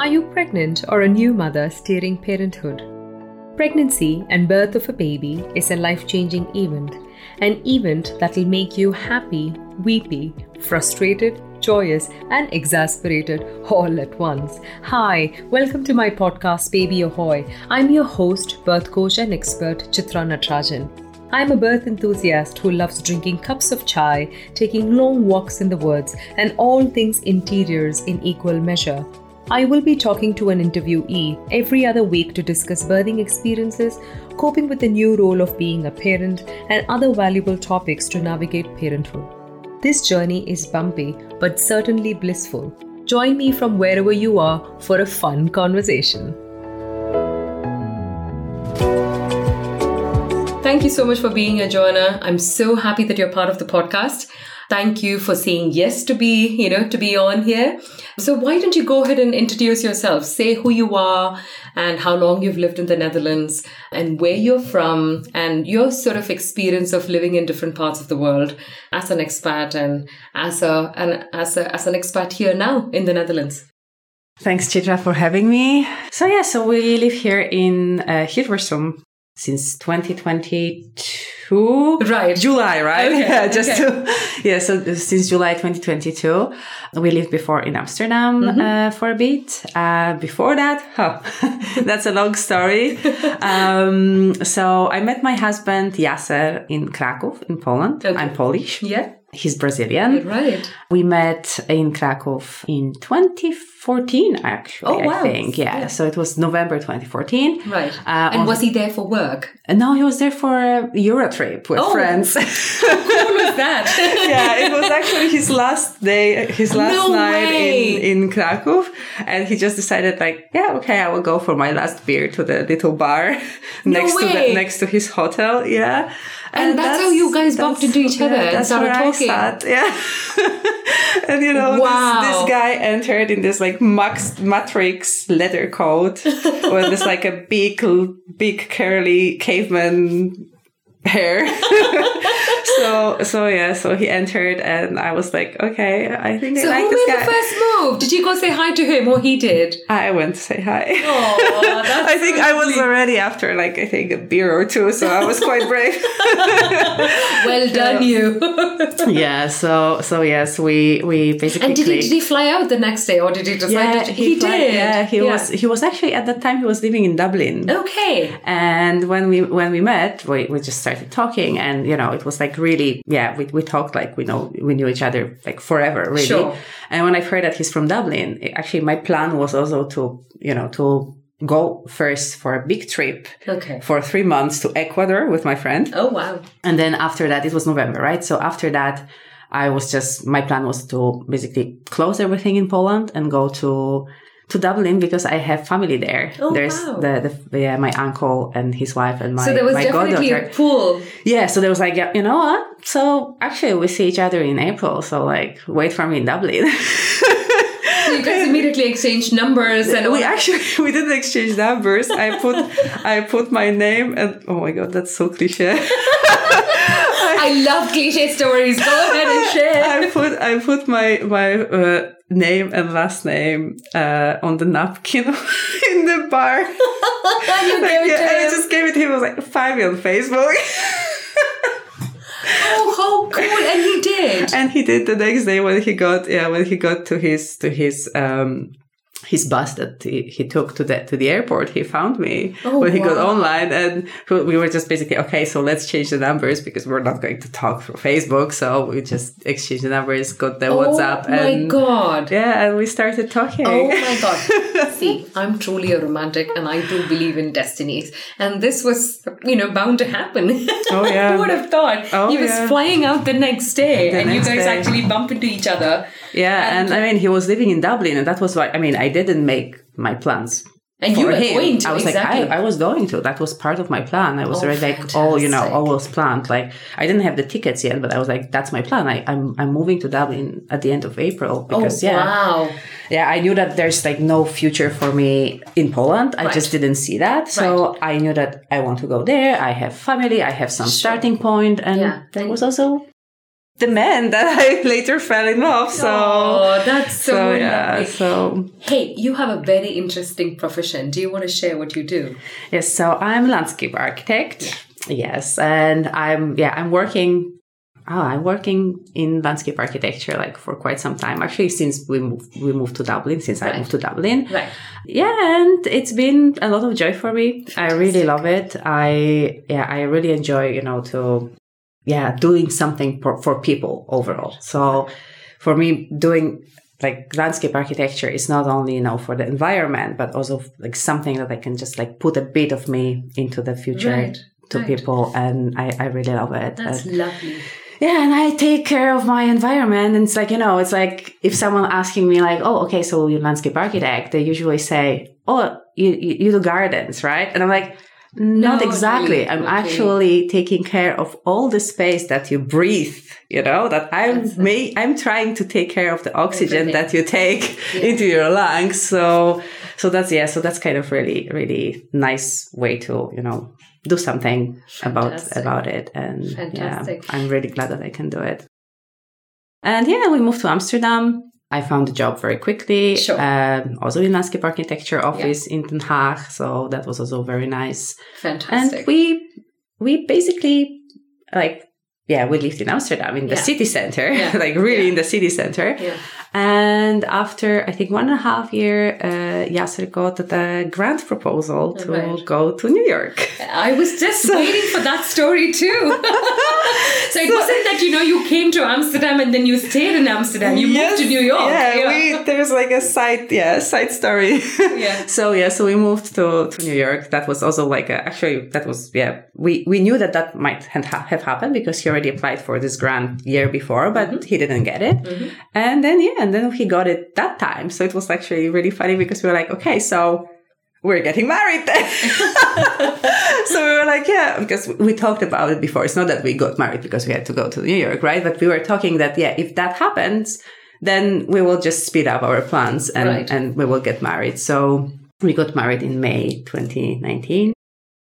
Are you pregnant or a new mother steering parenthood? Pregnancy and birth of a baby is a life changing event, an event that will make you happy, weepy, frustrated, joyous, and exasperated all at once. Hi, welcome to my podcast, Baby Ahoy. I'm your host, birth coach, and expert, Chitra Natarajan. I'm a birth enthusiast who loves drinking cups of chai, taking long walks in the woods, and all things interiors in equal measure. I will be talking to an interviewee every other week to discuss birthing experiences, coping with the new role of being a parent, and other valuable topics to navigate parenthood. This journey is bumpy, but certainly blissful. Join me from wherever you are for a fun conversation. Thank you so much for being here, Joanna. I'm so happy that you're part of the podcast. Thank you for saying yes to be, you know, to be on here. So why don't you go ahead and introduce yourself? Say who you are and how long you've lived in the Netherlands and where you're from and your sort of experience of living in different parts of the world as an expat and as a and as a, as an expat here now in the Netherlands. Thanks, Chitra, for having me. So yeah, so we live here in uh, Hilversum since 2022 right. July right? Okay, yeah just okay. to yeah so since july 2022 we lived before in amsterdam mm-hmm. uh, for a bit. Uh, before that oh, that's a long story. Um, so i met my husband Iacer in krakow in poland. Okay. i'm polish. Yeah. He's Brazilian. right. We met in Krakow in 2014, actually, Oh, wow. I think. Yeah. Yeah. So it was November 2014. right Uh, and was he there for work And no, he was there for a Euro trip with Oh. friends. How cool was that yeah, it was actually his last day, his last No night way. in, in Krakow. And he just decided like, yeah, okay, I will go for my last beer to the little bar next to the, next to his hotel. Yeah. And that's how you guys bumped that's- into each other and that's started talking. sat, Yeah. and you know, Wow. this, this guy entered in this like Max Matrix leather coat with this like a big, big curly caveman hair. so so yeah, so he entered and I was like, okay, I think so I like who made the first move? Did you go say hi to him or he did? I went to say hi. oh that's I think I was already after like I think a beer or two, so I was quite brave. well done you. Yeah, so so yes, we we basically and did he, did he fly out the next day or did he decide yeah, to he, he, fly- did Yeah, he was he was actually at that time he was living in Dublin. okay. And when we when we met, we, we just started talking, and you know, it was like really, yeah, we, we talked like we know we knew each other like forever, really. Sure. And when I heard that he's from Dublin, it- actually my plan was also to you know to go first for a big trip okay for three months to Ecuador with my friend, oh wow and then after that it was November, right? So after that. I was just my plan was to basically close everything in Poland and go to to Dublin because I have family there. Oh, There's wow. the, the yeah, my uncle and his wife and my so there was my definitely goddaughter. a pull Yeah, so there was like, yeah, you know what? So actually, we see each other in April. So like, wait for me in Dublin. so you guys immediately exchanged numbers and we actually we didn't exchange numbers. I put I put my name and oh my god, that's so cliche. I love cliche stories go ahead and share I put I put my my uh, name and last name uh, on the napkin in the bar. and you gave it Yeah, to and I just gave it to him. I was like, find me on Facebook. oh how cool and he did and he did the next day when he got yeah when he got to his to his um his bus that he, he took to the to the airport he found me Oh, when he got online and we were just basically okay so let's change the numbers because we're not going to talk through facebook so we just exchanged the numbers got the oh whatsapp oh my god yeah and we started talking Oh my god. See, I'm truly a romantic and I do believe in destinies. And this was, you know, bound to happen. Oh, yeah. Who would have thought? Oh, he was yeah. flying out the next day The and you guys day. actually bump into each other. yeah and, i mean he was living in dublin and that was why i mean i didn't make my plans And you were him. going to, I was exactly. like, I, I was going to. That was part of my plan. I was Oh, already like, oh, you know, fantastic. all was planned. Like, I didn't have the tickets yet, but I was like, that's my plan. I, I'm I'm moving to Dublin at the end of April oh, because oh, yeah, wow. yeah, I knew that there's like no future for me in Poland. I Right. just didn't see that, so I knew that I want to go there. I have family. I have some starting point, and Yeah. that was also the man that I later fell in love. So, oh, that's so, so yeah. lovely. So Hey, you have a very interesting profession. Do you want to share what you do? yes, so I'm a landscape architect. Yes, and I'm yeah I'm working. Oh, I'm working in landscape architecture like for quite some time. Actually, since we moved, we moved to Dublin. Since I moved to Dublin, Right. yeah and it's been a lot of joy for me i really love it i yeah i really enjoy you know to yeah doing something for, for people overall so for me doing like landscape architecture is not only you know for the environment but also like something that i can just like put a bit of me into the future Right, to right. people and I, I really love it That's And- lovely. yeah, and I take care of my environment. And it's like, you know, it's like if someone asking me like, oh, okay, so you're landscape architect, they usually say, oh, you, you, you do gardens, right? And I'm like, not No, exactly. I'm Okay. actually taking care of all the space that you breathe, you know, that I'm may, I'm trying to take care of the oxygen Everything. that you take Yeah. into your lungs. So, so that's, yeah, so that's kind of really, really nice way to, you know, do something about, about it. And Fantastic. yeah, I'm really glad that I can do it. And yeah, we moved to Amsterdam. I found a job very quickly. Sure. Um, also in landscape architecture office in Den Haag. So that was also very nice. Fantastic. And we we basically like yeah, we lived in Amsterdam in the Yeah. city center, Yeah. like really Yeah. in the city center. Yeah. And after I think one and a half year, uh, Iacer got the grant proposal to Right. go to New York. I was just waiting for that story too. so it wasn't that you know you came to Amsterdam and then you stayed in Amsterdam. You moved to New York. Yeah, we there's like a side yeah side story. Yeah. So yeah, so we moved to, to New York. That was also like a, actually that was yeah we we knew that that might ha- have happened because he already applied for this grant year before, but Mm-hmm. he didn't get it. And then yeah, and then he got it that time. So it was actually really funny because we were like, okay, so we're getting married then. so we were like, yeah, because we talked about it before. It's not that we got married because we had to go to New York, right? But we were talking that, yeah, if that happens, then we will just speed up our plans and, Right. and we will get married. So we got married in May 2019.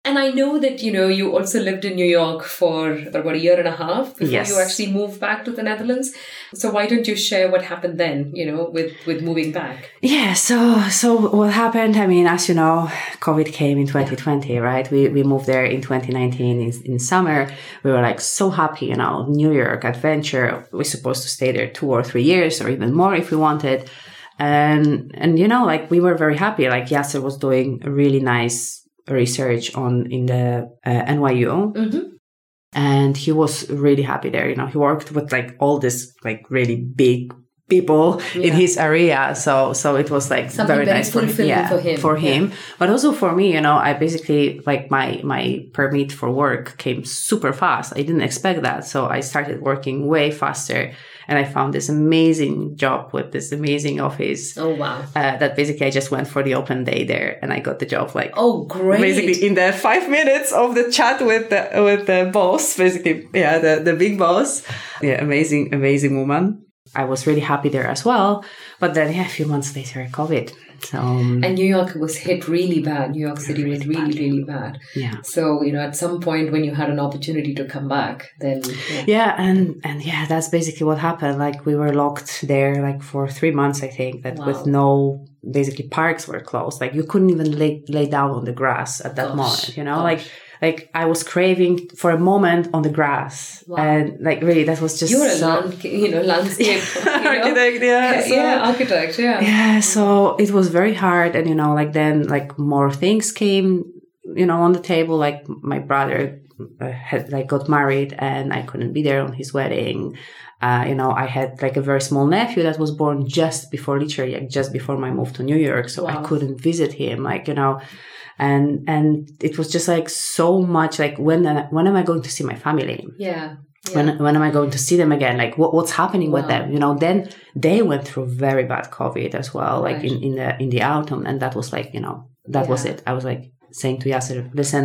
And I know that you know you also lived in New York for about a year and a half before Yes. you actually moved back to the Netherlands. So why don't you share what happened then? You know, with with moving back. Yeah, so so what happened? I mean, as you know, COVID came in 2020, right? We we moved there in 2019 in, in summer. We were like so happy, you know, New York adventure. We're supposed to stay there two or three years or even more if we wanted. And and you know, like we were very happy. Like Iacer was doing a really nice research on in the uh, NYU Mm-hmm. and he was really happy there you know he worked with like all this like really big people in his area. So so it was like Something very, very nice for him yeah for him. for Yeah. but also for me you know i basically like my my permit for work came super fast. I didn't expect that. So i started working way faster and i found this amazing job with this amazing office Oh wow. uh, that basically i just went for the open day there and i got the job like Oh great. basically in the five minutes of the chat with the with the boss basically. Yeah the, the big boss. Yeah amazing amazing woman i was really happy there as well but then yeah a few months later covid so um, and New York was hit really bad. New York City was really, really bad. yeah So, you know, at some point when you had an opportunity to come back, then yeah. yeah and and yeah that's basically what happened like we were locked there like for three months i think that Wow. with no basically parks were closed like you couldn't even lay lay down on the grass at that Gosh, moment you know gosh. like like i was craving for a moment on the grass Wow. and like really that was just you're a so land, you know, landscape you know? architect yeah so- yeah, architect, yeah. yeah so it was very hard and you know like then like more things came you know on the table like my brother uh, had like got married and i couldn't be there on his wedding uh, you know i had like a very small nephew that was born just before literally like just before my move to new york so i couldn't visit him like you know and and it was just like so much like when when am i going to see my family Yeah. yeah. when when am I going to see them again? Like what what's happening with them? You know, then they went through very bad COVID as well, oh like Right. in, in the in the autumn, and that was like you know that was it. I was like saying to Iacer, listen,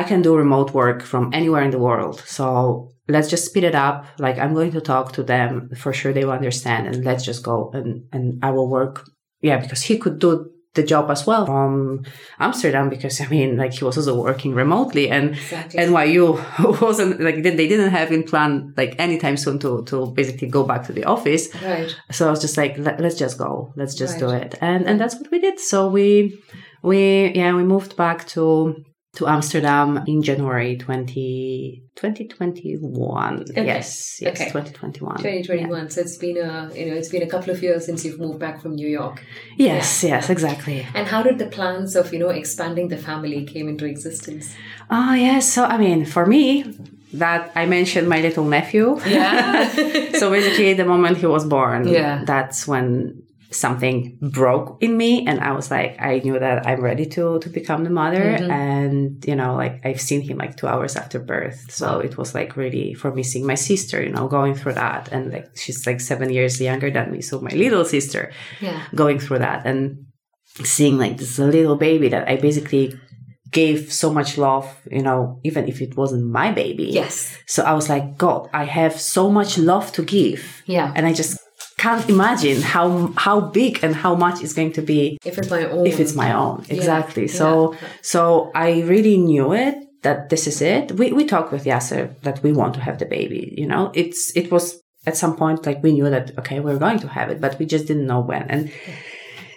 I can do remote work from anywhere in the world, so let's just speed it up. Like I'm going to talk to them for sure; they will understand, and let's just go and and I will work. Yeah, because he could do the job as well from Amsterdam because I mean, like he was also working remotely, and Exactly. NYU wasn't like they they didn't have in plan like anytime soon to to basically go back to the office. Right. So I was just like, Let, let's just go, let's just do it, and and that's what we did. So we we yeah we moved back to to Amsterdam in January 20, 2021. Okay. Yes, yes, Okay. 2021. 2021. So it's been a you know it's been a couple of years since you've moved back from New York. Yes, yes, exactly. And how did the plans of you know expanding the family came into existence? Oh, yes. So, I mean, for me, that I mentioned my little nephew. Yeah. so basically, the moment he was born, Yeah. that's when something broke in me, and I was like, I knew that I'm ready to to become the mother, Mm-hmm. and you know, like I've seen him like two hours after birth, so it was like really for me seeing my sister, you know, going through that, and like she's like seven years younger than me, so my little sister yeah. going through that and seeing like this little baby that I basically gave so much love, you know, even if it wasn't my baby. Yes. So I was like, God, I have so much love to give. Yeah. And I just can't imagine how how big and how much it's going to be If it's my own. if it's my own. Exactly. yeah. So so I really knew it that this is it. We we talked with Iacer that we want to have the baby, you know. It's it was at some point like we knew that okay, we're going to have it, but we just didn't know when. And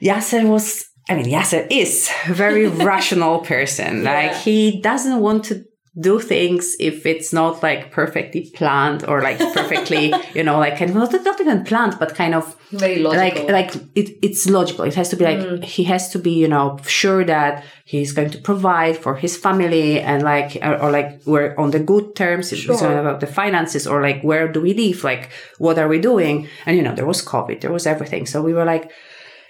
Iacer was I mean, Iacer is a very rational person. Like Yeah. he doesn't want to do things if it's not like perfectly planned or like perfectly, you know, like kind of not, not even planned, but kind of very logical. like like it, it's logical it has to be like Mm. he has to be you know sure that he's going to provide for his family and like or, or like we're on the good terms Sure. about the finances or like where do we live like what are we doing and you know there was covid there was everything so we were like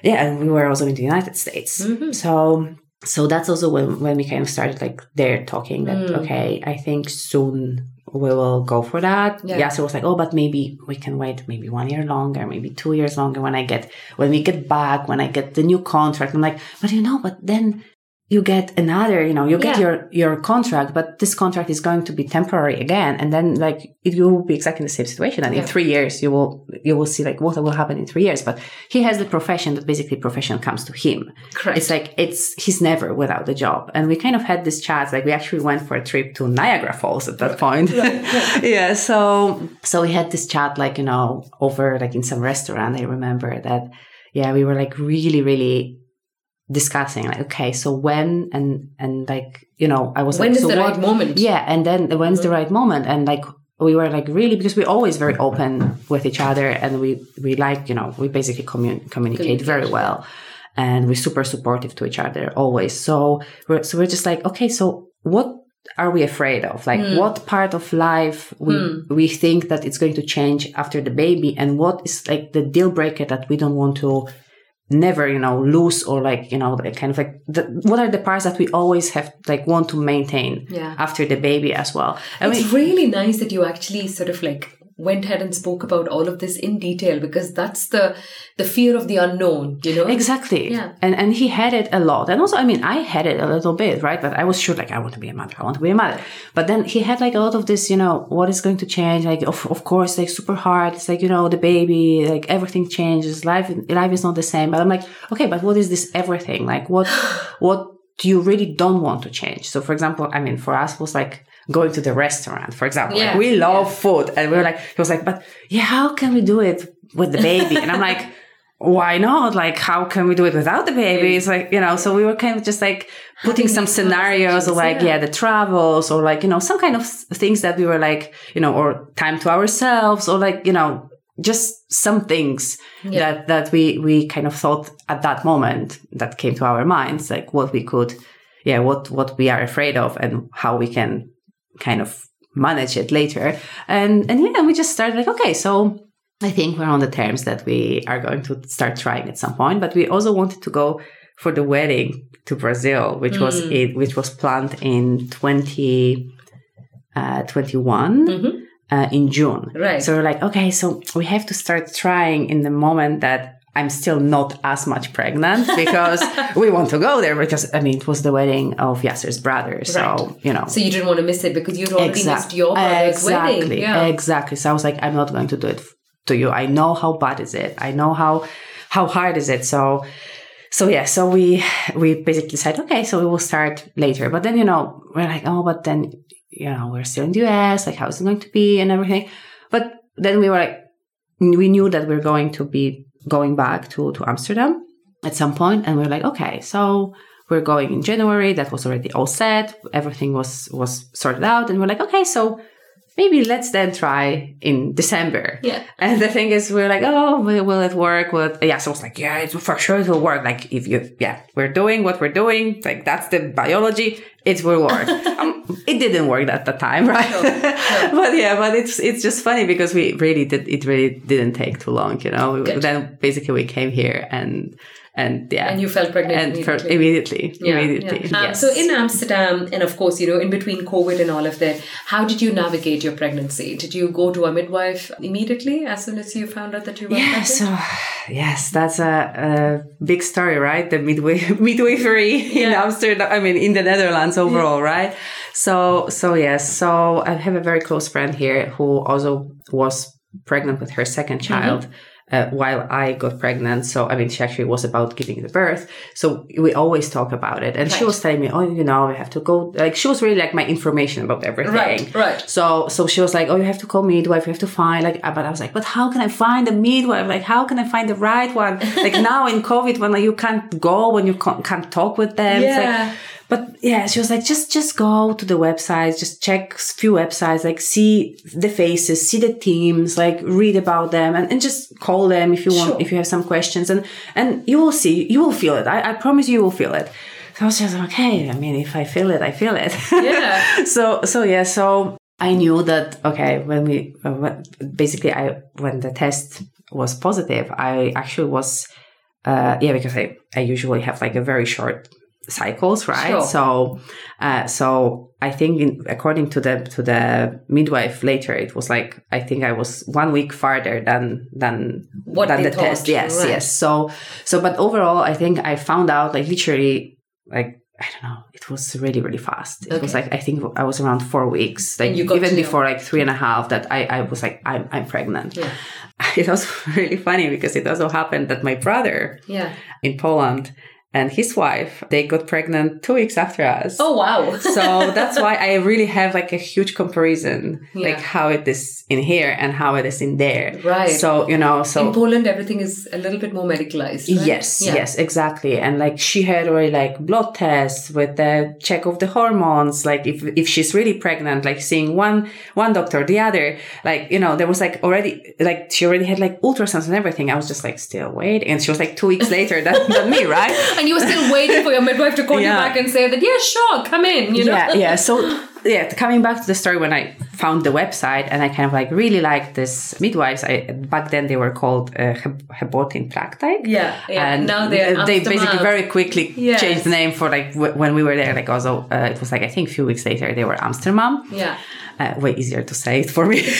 yeah and we were also in the united states Mm-hmm. so so that's also when when we kind of started like there talking that Mm. okay i think soon we will go for that Yeah. yeah so it was like oh but maybe we can wait maybe one year longer maybe two years longer when i get when we get back when i get the new contract i'm like but you know but then you get another you know you get Yeah. your your contract but this contract is going to be temporary again. And then like it will be exactly the same situation. And Yeah. in three years you will you will see like what will happen in three years. But he has the profession that basically profession comes to him. Correct. it's like it's he's never without a job. And we kind of had this chat like we actually went for a trip to niagara falls at that point. Yeah so so we had this chat like you know over like in some restaurant i remember that yeah we were like really really discussing like okay so when and and like you know i was when like is so the what, right moment? yeah and then when's the mm-hmm. right moment? And like we were like really because we're always very mm-hmm. open with each other and we we like you know we basically commun- communicate very well and we're super supportive to each other always. So we're so we're just like okay so what are we afraid of? Like Hmm. what part of life we mm. we think that it's going to change after the baby? And what is like the deal breaker that we don't want to never you know lose or like you know kind of like the, what are the parts that we always have like want to maintain Yeah. after the baby as well i mean it's really nice that you actually sort of like went ahead and spoke about all of this in detail because that's the the fear of the unknown you know Exactly. Yeah. And and he had it a lot. And also, I mean, I had it a little bit, right? But I was sure, like, I want to be a mother. I want to be a mother. But then he had like a lot of this, you know, what is going to change? Like, of, of course, like super hard. It's like, you know, the baby, like everything changes. Life, life is not the same. But I'm like, okay, but what is this everything? Like, what, what you really don't want to change? So, for example, I mean, for us was like going to the restaurant, for example. Yeah. Like, we love food. And we were like, he was like, but yeah, how can we do it with the baby? And I'm like, why not? Like, how can we do it without the baby? It's like, you know, so we were kind of just like putting some scenarios of like, yeah. yeah, the travels or like, you know, some kind of things that we were like, you know, or time to ourselves or like, you know, just some things Yeah. that, that we, we kind of thought at that moment that came to our minds, like what we could, yeah, what, what we are afraid of and how we can kind of manage it later. And, and yeah, we just started like, okay, so I think we're on the terms that we are going to start trying at some point, but we also wanted to go for the wedding to Brazil, which was it, which was planned in 20, uh, 21 Mhm. Uh, in June. Right. So we're like, okay, so we have to start trying in the moment that I'm still not as much pregnant because we want to go there because I mean it was the wedding of Iacer's brother. So, Right. you know. so you didn't want to miss it because you'd already missed your brother's exactly, wedding yeah Exactly. So I was like, I'm not going to do it to you. I know how bad is it. I know how how hard is it. So so yeah, so we we basically said, okay, so we will start later. But then you know we're like, oh, but then you know we're still in the US, like how is it going to be and everything. But then we were like, we knew that we're going to be going back to to Amsterdam at some point, and we we're like, okay, so we're going in January. That was already all set. Everything was was sorted out, and we're like, okay, so maybe let's then try in December. Yeah. And the thing is, we're like, oh, will, it work? Will it? Yeah. So it's like, yeah, it's for sure it will work. Like if you, yeah, we're doing what we're doing. Like that's the biology. It will work. um, it didn't work at the time, right? Sure, sure. but yeah, but it's it's just funny because we really did. It really didn't take too long, you know. Good. Then basically we came here and and yeah, And you felt pregnant and immediately. immediately, Yeah, immediately. yeah. Um, yes. So in Amsterdam, and of course, you know, in between COVID and all of that, how did you navigate your pregnancy? Did you go to a midwife immediately as soon as you found out that you were Yeah, pregnant? so yes, that's a, a big story, right? The midway midwifery in Amsterdam. I mean, in the Netherlands overall, right? So, so yes, so I have a very close friend here who also was pregnant with her second Mm-hmm. Uh, while I got pregnant, so I mean, she actually was about giving the birth. So we always talk about it, and she was telling me, "Oh, you know, we have to go." Like she was really like my information about everything. Right, right. So so she was like, "Oh, you have to call midwife. You have to find like." But I was like, "But how can I find a midwife? Like, how can I find the right one? Like now in COVID, when like, you can't go, when you can't, can't talk with them. It's like- Yeah. But yeah, she was like, just just go to the websites, just check a few websites, like see the faces, see the teams, like read about them, and, and just call them if you want, Sure. if you have some questions, and and you will see, you will feel it. I, I promise you, you will feel it. So I was just like, okay. I mean, if I feel it, I feel it. Yeah. so so yeah so i knew that okay when we uh, basically i when the test was positive i actually was uh yeah because i i usually have like a very short cycles right Sure. so uh so i think in, according to the to the midwife later it was like i think i was one week farther than than What than the test thought, yes right. yes so so but overall i think i found out like literally like I don't know. It was really, really fast. It was like I think I was around four weeks. Like you even know. before like three and a half, that I, I was like I'm I'm pregnant. Yeah. It was really funny because it also happened that my brother Yeah. in Poland and his wife they got pregnant two weeks after us. Oh wow. so that's why I really have like a huge comparison, Yeah. like how it is in here and how it is in there. Right. So you know, so in Poland, everything is a little bit more medicalized. right? Yes, Yeah. yes, exactly. And like she had already like blood tests with the check of the hormones. Like if if she's really pregnant, like seeing one one doctor, the other, like you know, there was like already like she already had like ultrasounds and everything. I was just like still waiting, and she was like two weeks later than, than me, right? And you were still waiting for your midwife to call you back and say that, yeah, sure, come in, you know? yeah, yeah. So yeah, coming back to the story when I found the website and I kind of like really liked this midwives. I back then they were called uh, Heb- Hebotin Praktijk. Yeah, yeah. And Now they Amsterdam. basically very quickly Yes. changed the name for like w- when we were there. Like also, uh, it was like I think a few weeks later they were Amsterdam. Yeah. Uh, way easier to say it for me.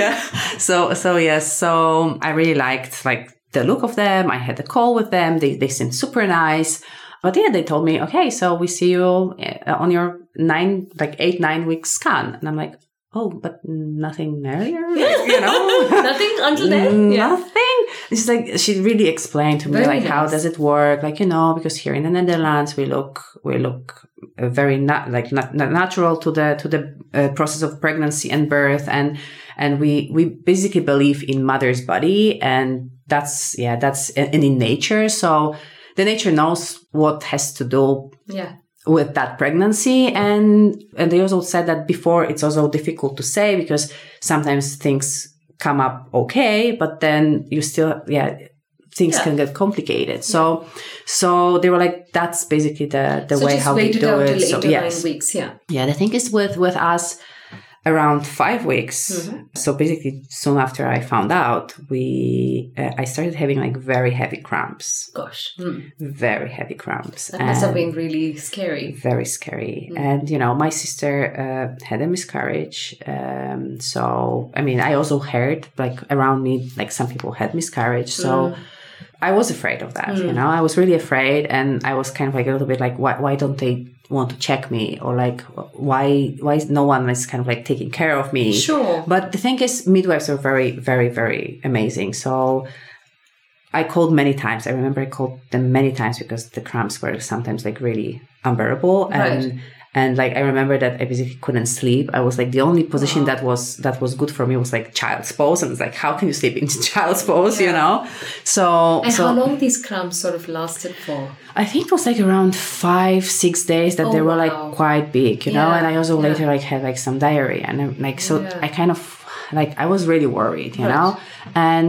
yeah. So so yes. So I really liked like the look of them. I had a call with them. They they seemed super nice. But yeah, they told me, okay, so we see you uh, on your nine, like eight, nine week scan. And I'm like, oh, but nothing earlier, you know? Nothing until then? Yeah. Nothing. It's like she really explained to me Very like how does it work? Like you know, because here in the Netherlands we look we look uh, very nat- like nat- nat- natural to the to the uh, process of pregnancy and birth, and and we we basically believe in mother's body, and that's yeah that's and in nature. So the nature knows what has to do Yeah. with that pregnancy and and they also said that before it's also difficult to say because sometimes things come up okay but then you still yeah things Yeah. can get complicated so so they were like that's basically the the so way just how we wait it do it so yes weeks. Yeah. yeah the thing is with with us around five weeks Mm-hmm. so basically soon after i found out we uh, i started having like very heavy cramps Gosh. Hmm. very heavy cramps That must have been really scary. very scary Mm. and you know my sister uh, had a miscarriage um, so i mean i also heard like around me like some people had miscarriage so Mm. i was afraid of that you know i was really afraid and i was kind of like a little bit like why, why don't they want to check me or like why why is no one is kind of like taking care of me Sure. but the thing is midwives are very very very amazing so I called many times. I remember I called them many times because the cramps were sometimes like really unbearable and Right. and like I remember that I basically couldn't sleep. I was like the only position that was that was good for me was like child's pose, and it's like how can you sleep in child's pose, you know? So And so how long these cramps sort of lasted for? I think it was like around five six days that Oh, they were wow. like quite big, you know. And I also yeah. later like had like some diarrhea and like so Yeah. I kind of like I was really worried, you Right. know. And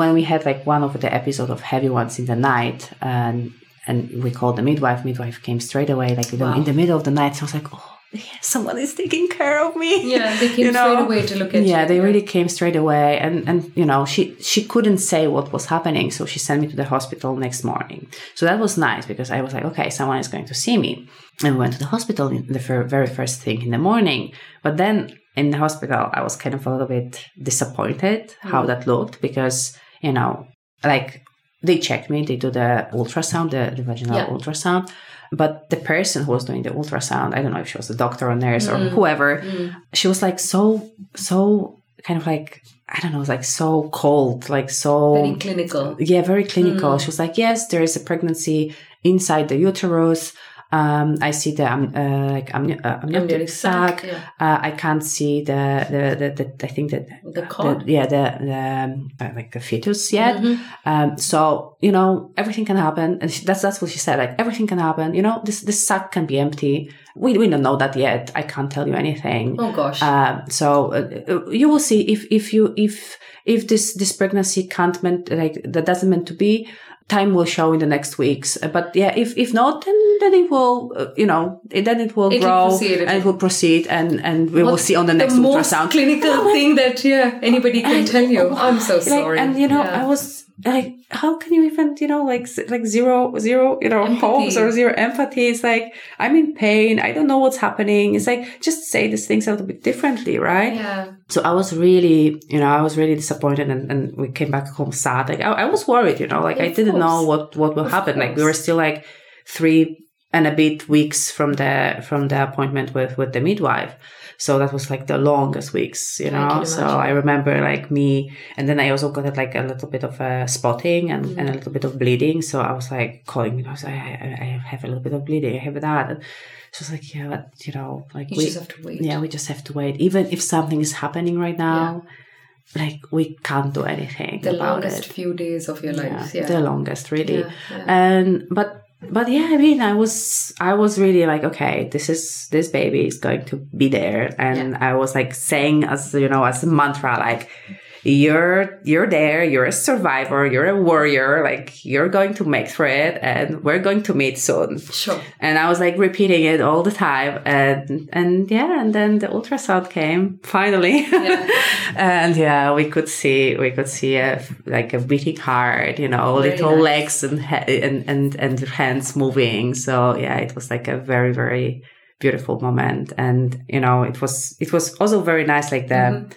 when we had like one of the episode of heavy ones in the night and and we called the midwife. Midwife came straight away, like you know, Wow. in the middle of the night. So I was like, oh, yeah, someone is taking care of me. Yeah, they came You know? straight away to look at it. yeah, you. they really came straight away, and and you know she she couldn't say what was happening, so she sent me to the hospital next morning. So that was nice because I was like, okay, someone is going to see me, and we went to the hospital in the fir- very first thing in the morning. But then in the hospital, I was kind of a little bit disappointed how mm-hmm. that looked because you know like they checked me, they do the ultrasound, the, the vaginal Yeah. ultrasound. But the person who was doing the ultrasound, I don't know if she was a doctor or nurse or Mm. whoever, she was like so, so kind of like, I don't know, like so cold, like so. Very clinical. Yeah, very clinical. Mm. She was like, yes, there is a pregnancy inside the uterus. Um, I see the um, uh, like amni- uh, amniotic sac, yeah. Uh, I can't see the the, the, the I think that The cord? yeah the, the um, uh, like the fetus yet. Mhm. Um, so you know everything can happen, and she, that's that's what she said. Like everything can happen. You know this this sac can be empty. We we don't know that yet. I can't tell you anything. Oh gosh. Um, so uh, uh, you will see if if you if if this this pregnancy can't meant like that doesn't meant to be. Time will show in the next weeks, Uh, but yeah, if if not, then then it will, uh, you know, then it will It will grow proceed, it and it will proceed, and and we will see on the next the ultrasound. clinical thing that yeah anybody can tell you. I'm so Like, sorry. and you know, Yeah. I was like, how can you even, you know, like like zero zero, you know, Empathy. hopes or zero empathy? It's like I'm in pain. I don't know what's happening. It's like just say these things a little bit differently, right? yeah. So I was really, you know, I was really disappointed, and, and we came back home sad. Like I, I was worried, you know, like I didn't know what what will Of happen. Like we were still like three and a bit weeks from the from the appointment with with the midwife. So that was like the longest weeks, you know. can So. I remember like me, and then I also got like a little bit of uh, spotting and, Mm. and a little bit of bleeding. So I was like calling, you know, I I, I I have a little bit of bleeding, I have that. And she was like, yeah, but you know, like You we, just have to wait. yeah, we just have to wait. Even if something is happening right now, like we can't do anything The about longest it. few days of your life. Yeah, Yeah. the longest, really. Yeah, yeah. And but but yeah, I mean, I was I was really like, okay, this is this baby is going to be there, and I was like saying as you know as a mantra, like. You're you're there. You're a survivor. You're a warrior. Like you're going to make through it, and we're going to meet soon. Sure. And I was like repeating it all the time. And, and yeah, and then the ultrasound came finally. Yeah. and yeah, we could see, we could see a, like a beating heart, you know, Very little nice. legs and, and, and, and hands moving. So yeah, it was like a very, very beautiful moment. And, you know, it was, it was also very nice. Like the, Mm-hmm.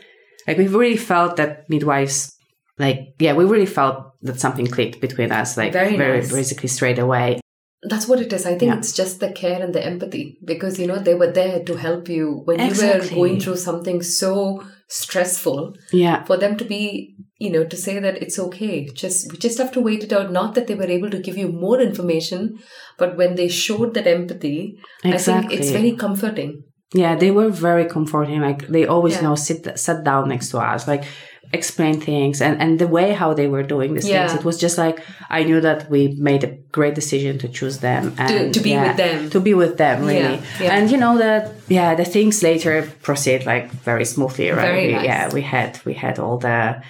Like we really felt that midwives, like, yeah, we really felt that something clicked between us, like Very very nice. basically straight away. That's what it is. I think Yeah. it's just the care and the empathy because you know they were there to help you when you were going through something so stressful. Yeah. For them to be, you know, to say that it's okay. Just we just have to wait it out. Not that they were able to give you more information, but when they showed that empathy, I think it's very comforting. Yeah, they were very comforting. Like they always Yeah. you know sit sat down next to us, like explain things, and and the way how they were doing these Yeah. things, it was just like I knew that we made a great decision to choose them and to be yeah, with them. to be with them really. And you know that yeah, the things later proceed like very smoothly, right? Very We- nice. Yeah, we had we had all the.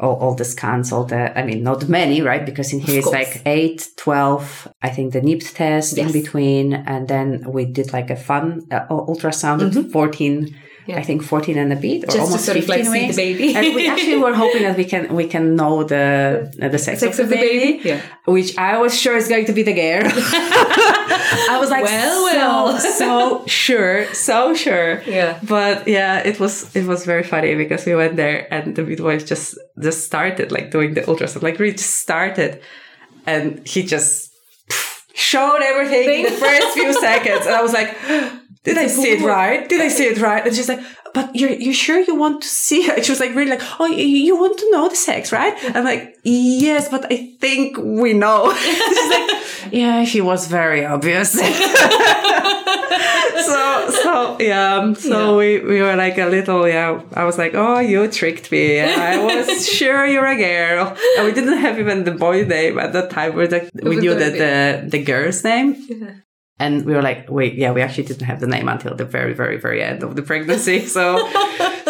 All, all the scans, all the, I mean, not many, right? Because in here it's like 8, 12, I think the NIPT test in between. And then we did like a fun uh, ultrasound at 14, Mm-hmm. Yeah. I think 14 and a bit, or Just to almost of, 15 like, see the weeks. baby. and we actually were hoping that we can we can know the uh, the sex, Sex of the baby, Yeah. which I was sure is going to be the girl. I was like, Well, so, well. so sure, so sure. Yeah. But yeah, it was it was very funny because we went there and the midwife just just started like doing the ultrasound, like really just started, and he just showed everything in the first few seconds, and I was like. Did I see it right? Did I see it right? And she's like, but you're you sure you want to see her? She was like really like, oh, you, want to know the sex, right? I'm like, yes, but I think we know. She's like, yeah, she was very obvious. so so yeah, so Yeah. we we were like a little yeah. I was like, oh, you tricked me. I was sure you're a girl, and we didn't have even the boy name at that time. We like we knew the that the the girl's name. Yeah. And we were like, wait, yeah, we actually didn't have the name until the very, very, very end of the pregnancy. So,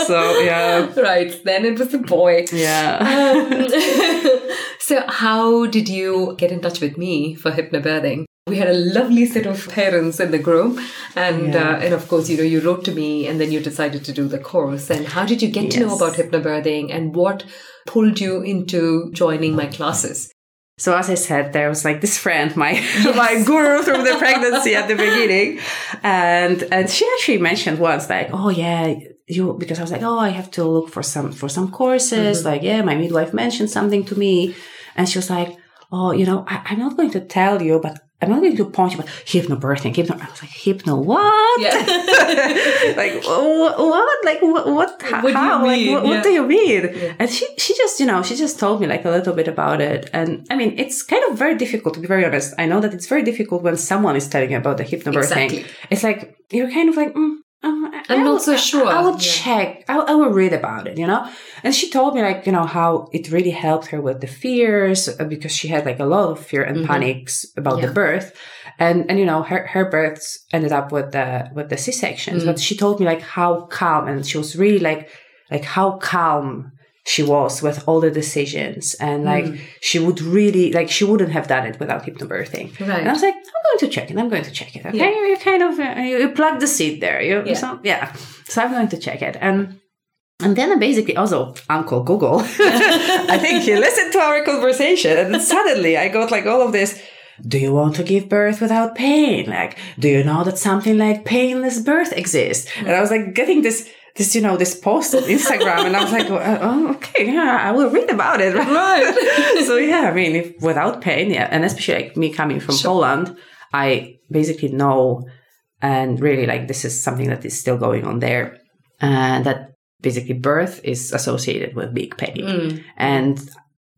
so yeah, Right. Then it was a boy. yeah. Um, so, how did you get in touch with me for hypnobirthing? We had a lovely set of parents in the group, and Yeah. uh, and of course, you know, you wrote to me, and then you decided to do the course. And how did you get to know about hypnobirthing, and what pulled you into joining my classes? So as I said, there was like this friend, my my guru through the pregnancy at the beginning, and and she actually mentioned once like, oh yeah, you because I was like, oh, I have to look for some for some courses. Mm-hmm. Like, yeah, my midwife mentioned something to me, and she was like, oh, you know, I, I'm not going to tell you, but I'm not going to point you, but hypnobirthing, hypno. I was like, hypno what? Yeah. like what, what? Like what? What? How? What do you Like, what, what do you mean? And she she just you know she just told me like a little bit about it. And I mean it's kind of very difficult to be very honest. I know that it's very difficult when someone is telling you about the hypnobirthing. Exactly. It's like you're kind of like. Mm, um, I- I'm not will- so sure. I, I will Yeah. check. I, I will read about it, you know? And she told me like, you know, how it really helped her with the fears uh, because she had like a lot of fear and Mhm. panics about Yeah. the birth. And, and, you know, her, her births ended up with the, with the C-sections, Mm. but she told me like how calm and she was really like, like how calm she was with all the decisions and like Mm. she would really like she wouldn't have done it without hypnobirthing Right. and i was like i'm going to check it i'm going to check it okay Yeah. you kind of uh, you, you plug the seed there you Yeah. so yeah so i'm going to check it and and then I basically also Uncle Google. I think he listened to our conversation, and suddenly I got like all of this. Do you want to give birth without pain? Like, do you know that something like painless birth exists? And I was like getting this, this you know, this post on Instagram, and I was like, oh, oh, okay, yeah, I will read about it. Right. so yeah, I mean, if, without pain, yeah, and especially like me coming from Sure. Poland, I basically know, and really like this is something that is still going on there, and that basically birth is associated with big pain, Mm. and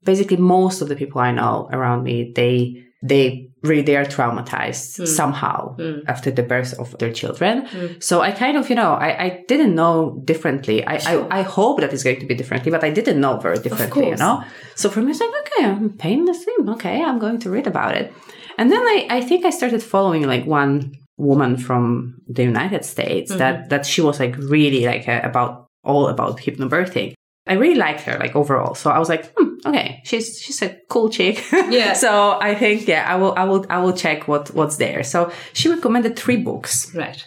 basically most of the people I know around me, they they really they are traumatized Mm. somehow Mm. after the birth of their children. Mm. So I kind of, you know, I, I didn't know differently. I, Sure. I, I hope that it's going to be differently, but I didn't know very differently, you know? So for me, it's like, okay, I'm paying painless thing. Okay, I'm going to read about it. And then I, I think I started following like one woman from the United States Mm-hmm. that, that she was like really like uh, about all about hypnobirthing. I really liked her like overall. So I was like, hmm, okay, she's she's a cool chick. Yeah. so I think yeah, I will I will I will check what what's there. So she recommended three books Right.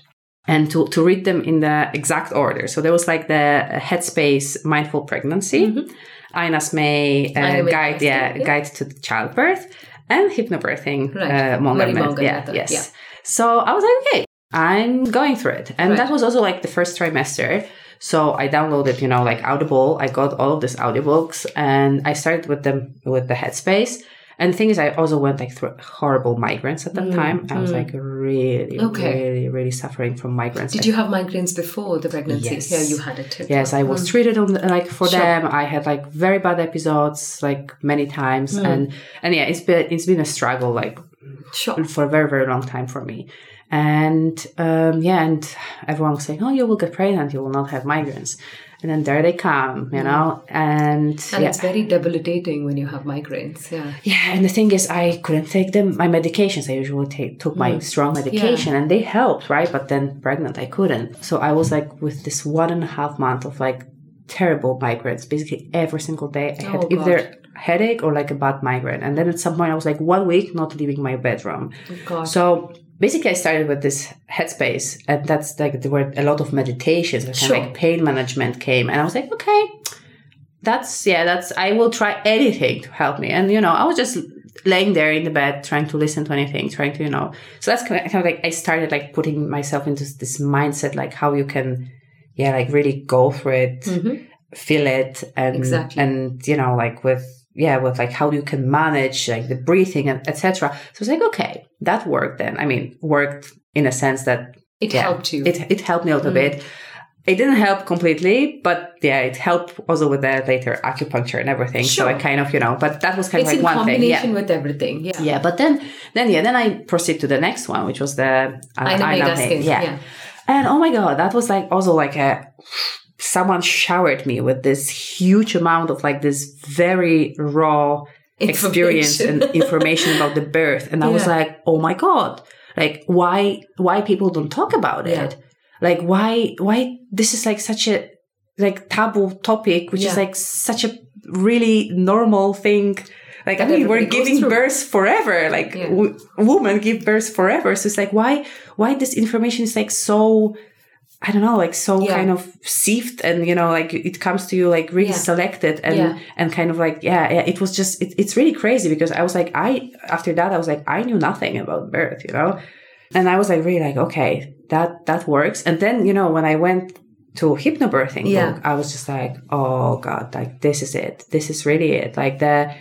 and to, to read them in the exact order. So there was like the Headspace Mindful Pregnancy, Mhm. Ina's May uh, Guide, yeah, yeah. Guide to childbirth, and Hypnobirthing, Right. uh, Mongan Marie Mongan yeah, yes. yeah. So I was like, okay, I'm going through it. And Right. that was also like the first trimester. So I downloaded, you know, like Audible. I got all of these audiobooks and I started with them with the Headspace. And the thing is, I also went like through horrible migraines at that Mm, time. I was mm. like really, Okay. really, really suffering from migraines. Did you have migraines before the pregnancy? Yes. Yeah, you had it too. Yes, I was Mm. treated on like for Sure. them. I had like very bad episodes, like many times, Mm. and and yeah, it's been it's been a struggle like Sure. for a very very long time for me. And um, yeah, and everyone was saying, "Oh, you will get pregnant. You will not have migraines." And then there they come, you know, and, Mm. And yeah. it's very debilitating when you have migraines. Yeah. Yeah, and the thing is, I couldn't take them. My medications, I usually take took my Mm. strong medication, and they helped, right? But then pregnant, I couldn't. So I was like with this one and a half month of like terrible migraines, basically every single day. I had Oh, either headache or like a bad migraine, and then at some point I was like one week not leaving my bedroom. Oh, God. So basically, I started with this headspace, and that's like there were a lot of meditations, Sure. like pain management came, and I was like, okay, that's yeah, that's I will try anything to help me, and you know, I was just laying there in the bed trying to listen to anything, trying to you know, so that's kind of, kind of like I started like putting myself into this mindset, like how you can, yeah, like really go through it, Mhm. feel it, and Exactly. and you know, like with yeah, with like how you can manage like the breathing and etc. So it's like okay, that worked then. I mean, worked in a sense that It yeah, helped you. it it helped me a little Mm. bit. it didn't help completely, but yeah, it helped also with the later acupuncture and everything. So I kind of, you know, but that was kind It's of in like one thing. Yeah. combination with everything. Yeah. Yeah, but then, then yeah, then I proceed to the next one, which was the uh, May Gaskin, May. Yeah. yeah. and oh my god, that was like also like a someone showered me with this huge amount of like this very raw experience and Information. about the birth, and I was like, oh my god, like why why people don't talk about Yeah. it? Like why why this is like such a like taboo topic, which is like such a really normal thing. Like I mean, we're giving through. birth forever. Like Yeah. w- women give birth forever. So it's like why why this information is like so I don't know, like so Yeah. kind of sieved and you know, like it comes to you like really Yeah. selected and Yeah. and kind of like yeah, yeah it was just it, it's really crazy because I was like I after that I was like I knew nothing about birth, you know, and I was like really like okay that that works. And then you know when I went to hypnobirthing Yeah. book, I was just like oh god, like this is it, this is really it, like the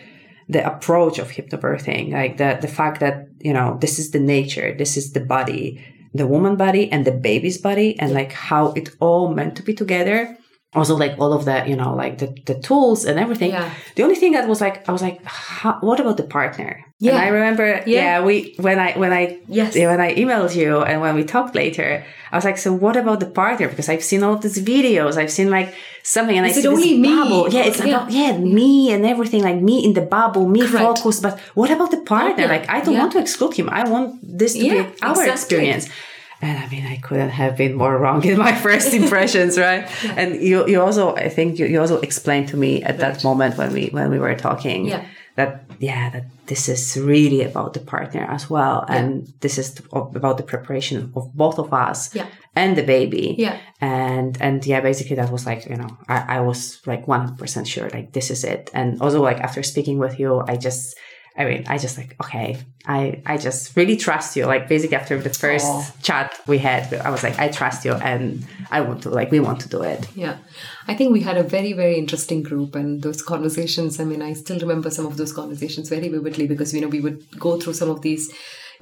the approach of hypnobirthing, like the the fact that you know this is the nature, this is the body, the woman body and the baby's body, and like how it all meant to be together. Also, like all of the you know like the the tools and everything. Yeah. The only thing that was like I was like, what about the partner? Yeah. And I remember, Yeah. yeah, we when I when I Yes. yeah, when I emailed you and when we talked later, I was like, so what about the partner? Because I've seen all of these videos, I've seen like something, and Is I see only me? bubble. Yeah, it's Yeah. about yeah me and everything, like me in the bubble, me Correct. focused. But what about the partner? Like I don't want to exclude him. I want this to be our exactly. experience. And I mean, I couldn't have been more wrong in my first impressions, right? And you, you also, I think you, you also explained to me at that moment when we when we were talking Yeah. that yeah that this is really about the partner as well, and this is about the preparation of both of us Yeah. and the baby. Yeah. And and yeah, basically that was like you know I, I was like one hundred percent sure like this is it. And also like after speaking with you, I just. I mean, I just like, okay, I, I just really trust you. Like basically after the first Aw. chat we had, I was like, I trust you and I want to, like, we want to do it. Yeah. I think we had a very, very interesting group and those conversations. I mean, I still remember some of those conversations very vividly because, you know, we would go through some of these,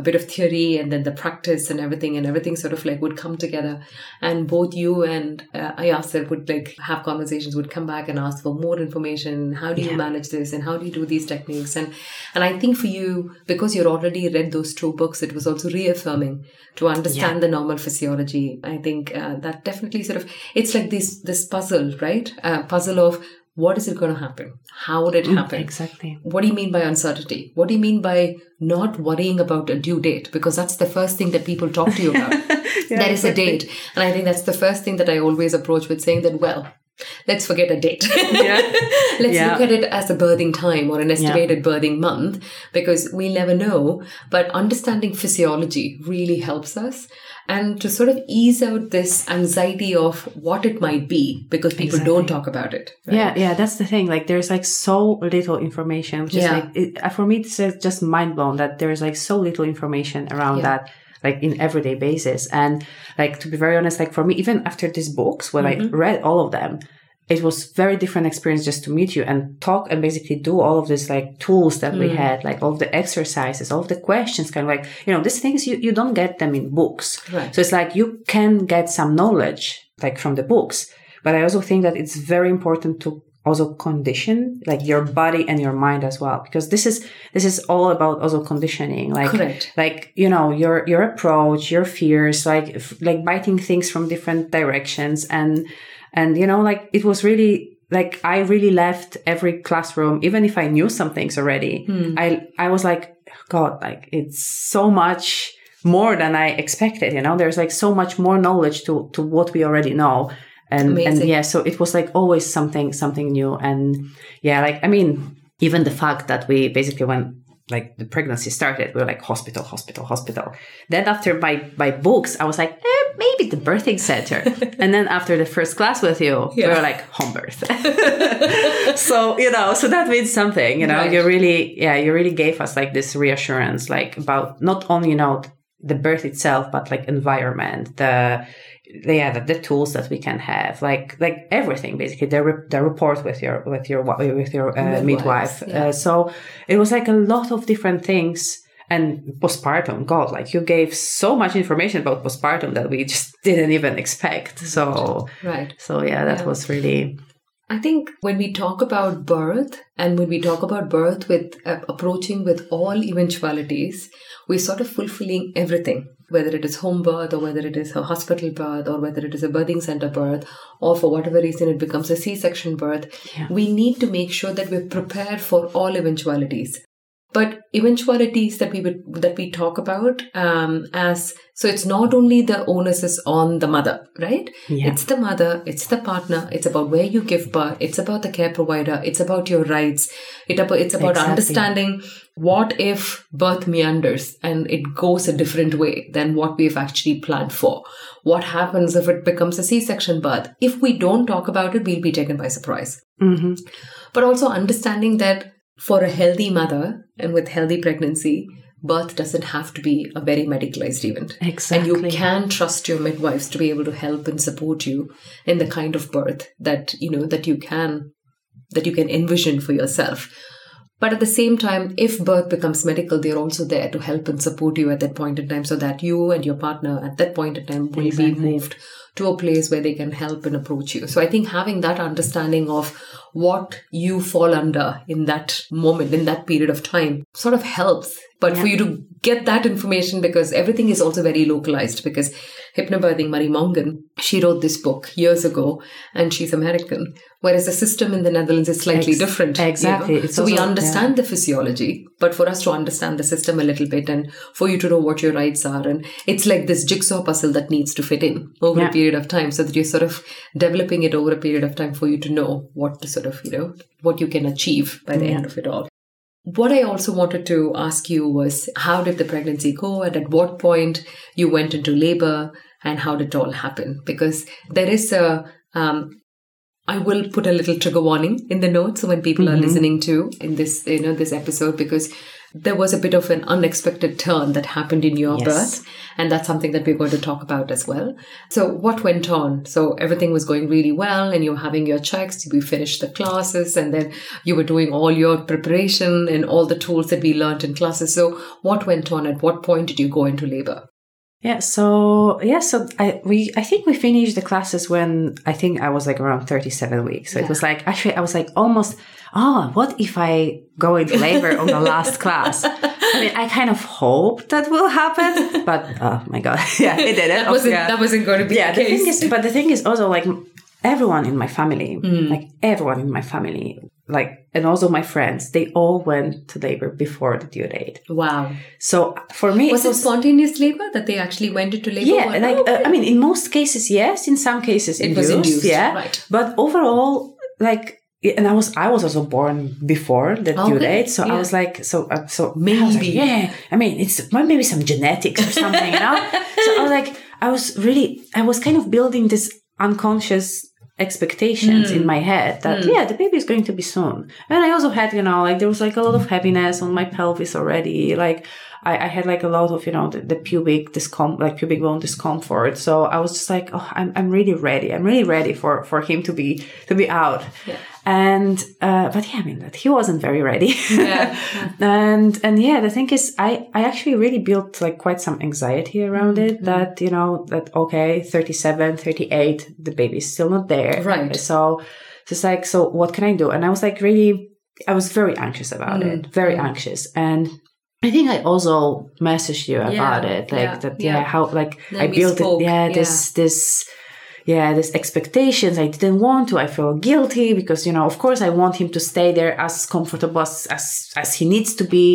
a bit of theory and then the practice and everything, and everything sort of like would come together. And both you and uh, Iacer would like have conversations, would come back and ask for more information. How do you manage this and how do you do these techniques? And, and I think for you, because you're already read those two books, it was also reaffirming to understand the normal physiology. I think uh, that definitely sort of it's like this this puzzle, right? Uh, puzzle of what is it going to happen? How would it mm, happen? Exactly. What do you mean by uncertainty? What do you mean by not worrying about a due date? Because that's the first thing that people talk to you about. there is a date. And I think that's the first thing that I always approach with saying that, well, let's forget a date. let's Yeah. look at it as a birthing time or an estimated birthing month because we'll never know. But understanding physiology really helps us. And to sort of ease out this anxiety of what it might be because people don't talk about it. right? Yeah, yeah, that's the thing. Like, there's like so little information, which is Yeah. like, it, uh, for me, it's just mind blown that there's like so little information around Yeah. that, like in everyday basis. And like, to be very honest, like for me, even after these books, when Mm-hmm. I read all of them, it was very different experience just to meet you and talk and basically do all of these like tools that Mm. we had, like all of the exercises, all of the questions, kind of like, you know, these things you, you don't get them in books. Right. So it's like you can get some knowledge like from the books, but I also think that it's very important to also condition like your body and your mind as well. Because this is this is all about also conditioning like Correct. like you know your your approach your fears like like biting things from different directions. And and you know like it was really like i really left every classroom even if i knew some things already hmm. i i was like god like it's so much more than i expected you know? There's like so much more knowledge to to what we already know and and yeah so it was like always something something new. And yeah like i mean even the fact that we basically when like the pregnancy started we were like hospital hospital hospital. Then after my my books i was like eh, maybe the birthing center. And then after the first class with you we were like home birth. So you know so that means something you know? Right. you really yeah you really gave us like this reassurance like about not only you know the birth itself but like environment the yeah the, the tools that we can have like like everything basically the, re- the report with your with your with your uh, Midwives, midwife yeah. uh, so it was like a lot of different things and postpartum, God, like you gave so much information about postpartum that we just didn't even expect. So, Right. so yeah, that Yeah. was really, I think when we talk about birth and when we talk about birth with uh, approaching with all eventualities, we're sort of fulfilling everything, whether it is home birth or whether it is a hospital birth or whether it is a birthing center birth or for whatever reason it becomes a C-section birth. We need to make sure that we're prepared for all eventualities. But eventualities that we would that we talk about um, as so it's not only the onus is on the mother, right? Yeah. It's the mother, it's the partner, it's about where you give birth, it's about the care provider, it's about your rights, it about it's about Exactly. understanding what if birth meanders and it goes a different way than what we've actually planned for. What happens if it becomes a C-section birth? If we don't talk about it, we'll be taken by surprise hmm but also understanding that for a healthy mother and with healthy pregnancy, birth doesn't have to be a very medicalized event. Exactly. And you can trust your midwives to be able to help and support you in the kind of birth that, you know, that you can that you can envision for yourself. But at the same time, if birth becomes medical, they're also there to help and support you at that point in time so that you and your partner at that point in time will be moved to a place where they can help and approach you. So I think having that understanding of what you fall under in that moment, in that period of time, sort of helps. But for you to get that information, because everything is also very localized, because hypnobirthing Marie Mongan, she wrote this book years ago, and she's American, whereas the system in the Netherlands is slightly Ex- different. you know. exactly. So we also- understand the physiology, but for us to understand the system a little bit and for you to know what your rights are, and it's like this jigsaw puzzle that needs to fit in over Yeah. a period of time so that you're sort of developing it over a period of time for you to know what to sort of, you know, what you can achieve by the end of it all. What I also wanted to ask you was how did the pregnancy go and at what point you went into labor and how did it all happen? Because there is a, um, I will put a little trigger warning in the notes when people are listening to in this, you know, this episode because there was a bit of an unexpected turn that happened in your Yes. birth. And that's something that we're going to talk about as well. So what went on? So everything was going really well and you were having your checks. We finished the classes and then you were doing all your preparation and all the tools that we learned in classes. So what went on? At what point did you go into labor? Yeah, so yeah, so I we I think we finished the classes when I think I was like around 37 weeks. So Yeah. it was like actually I was like almost oh, what if I go into labor on the last class? I mean, I kind of hope that will happen, but oh my god, yeah, it didn't. That wasn't, yeah. that wasn't going to be yeah, the the case. thing is, but the thing is also like everyone in my family, Mm. like everyone in my family, like and also my friends, they all went to labor before the due date. wow. So for me, Was it spontaneous labor that they actually went into labor? yeah, like uh, I mean, in most cases, yes. In some cases, It was induced, induced, yeah. right. But overall, like, and I was I was also born before the due date, so yeah. I was like, so uh, so I like, Maybe. yeah. I mean, it's maybe some genetics or something, you know. so I was like, I was really, I was kind of building this unconscious expectations Hmm. in my head that yeah the baby is going to be soon and i also had you know like there was like a lot of heaviness on my pelvis already like i, I had like a lot of you know the, the pubic discom like pubic bone discomfort so i was just like oh i'm, I'm really ready i'm really ready for for him to be to be out Yeah. And uh but yeah i mean that he wasn't very ready Yeah. and and yeah the thing is i i actually really built like quite some anxiety around Mm-hmm. it that you know that okay 37 38 the baby's still not there Right. so it's like so what can i do and i was like really i was very anxious about Mm. it very anxious and I think I also messaged you about Yeah, it, like yeah, that. yeah. How like Then I built it. Yeah, yeah. this this yeah this expectations. I didn't want to. I feel guilty because you know of course i want him to stay there as comfortable as as, as he needs to be.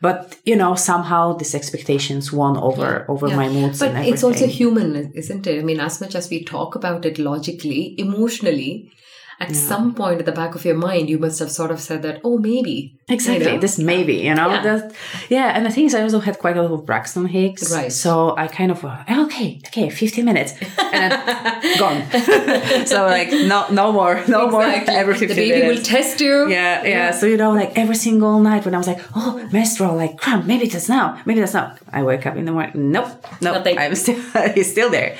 But you know somehow these expectations won over over Yeah. my moods But and everything it's also human, isn't it? I mean, as much as we talk about it logically, emotionally, at some point at the back of your mind, you must have sort of said that, oh, maybe. Exactly, You know? this maybe, you know, Yeah. that, yeah. And the thing is, I also had quite a lot of Braxton Hicks, Right. So I kind of, uh, okay, okay, fifteen minutes, and then gone. so like, no, no more, no more. Exactly. Every the fifteen baby minutes. will test you. Yeah, yeah, So you know, like every single night when I was like, oh, menstrual, like cramp, maybe that's now, maybe that's now. I wake up in the morning, nope, nope, Nothing. I'm still, he's still there.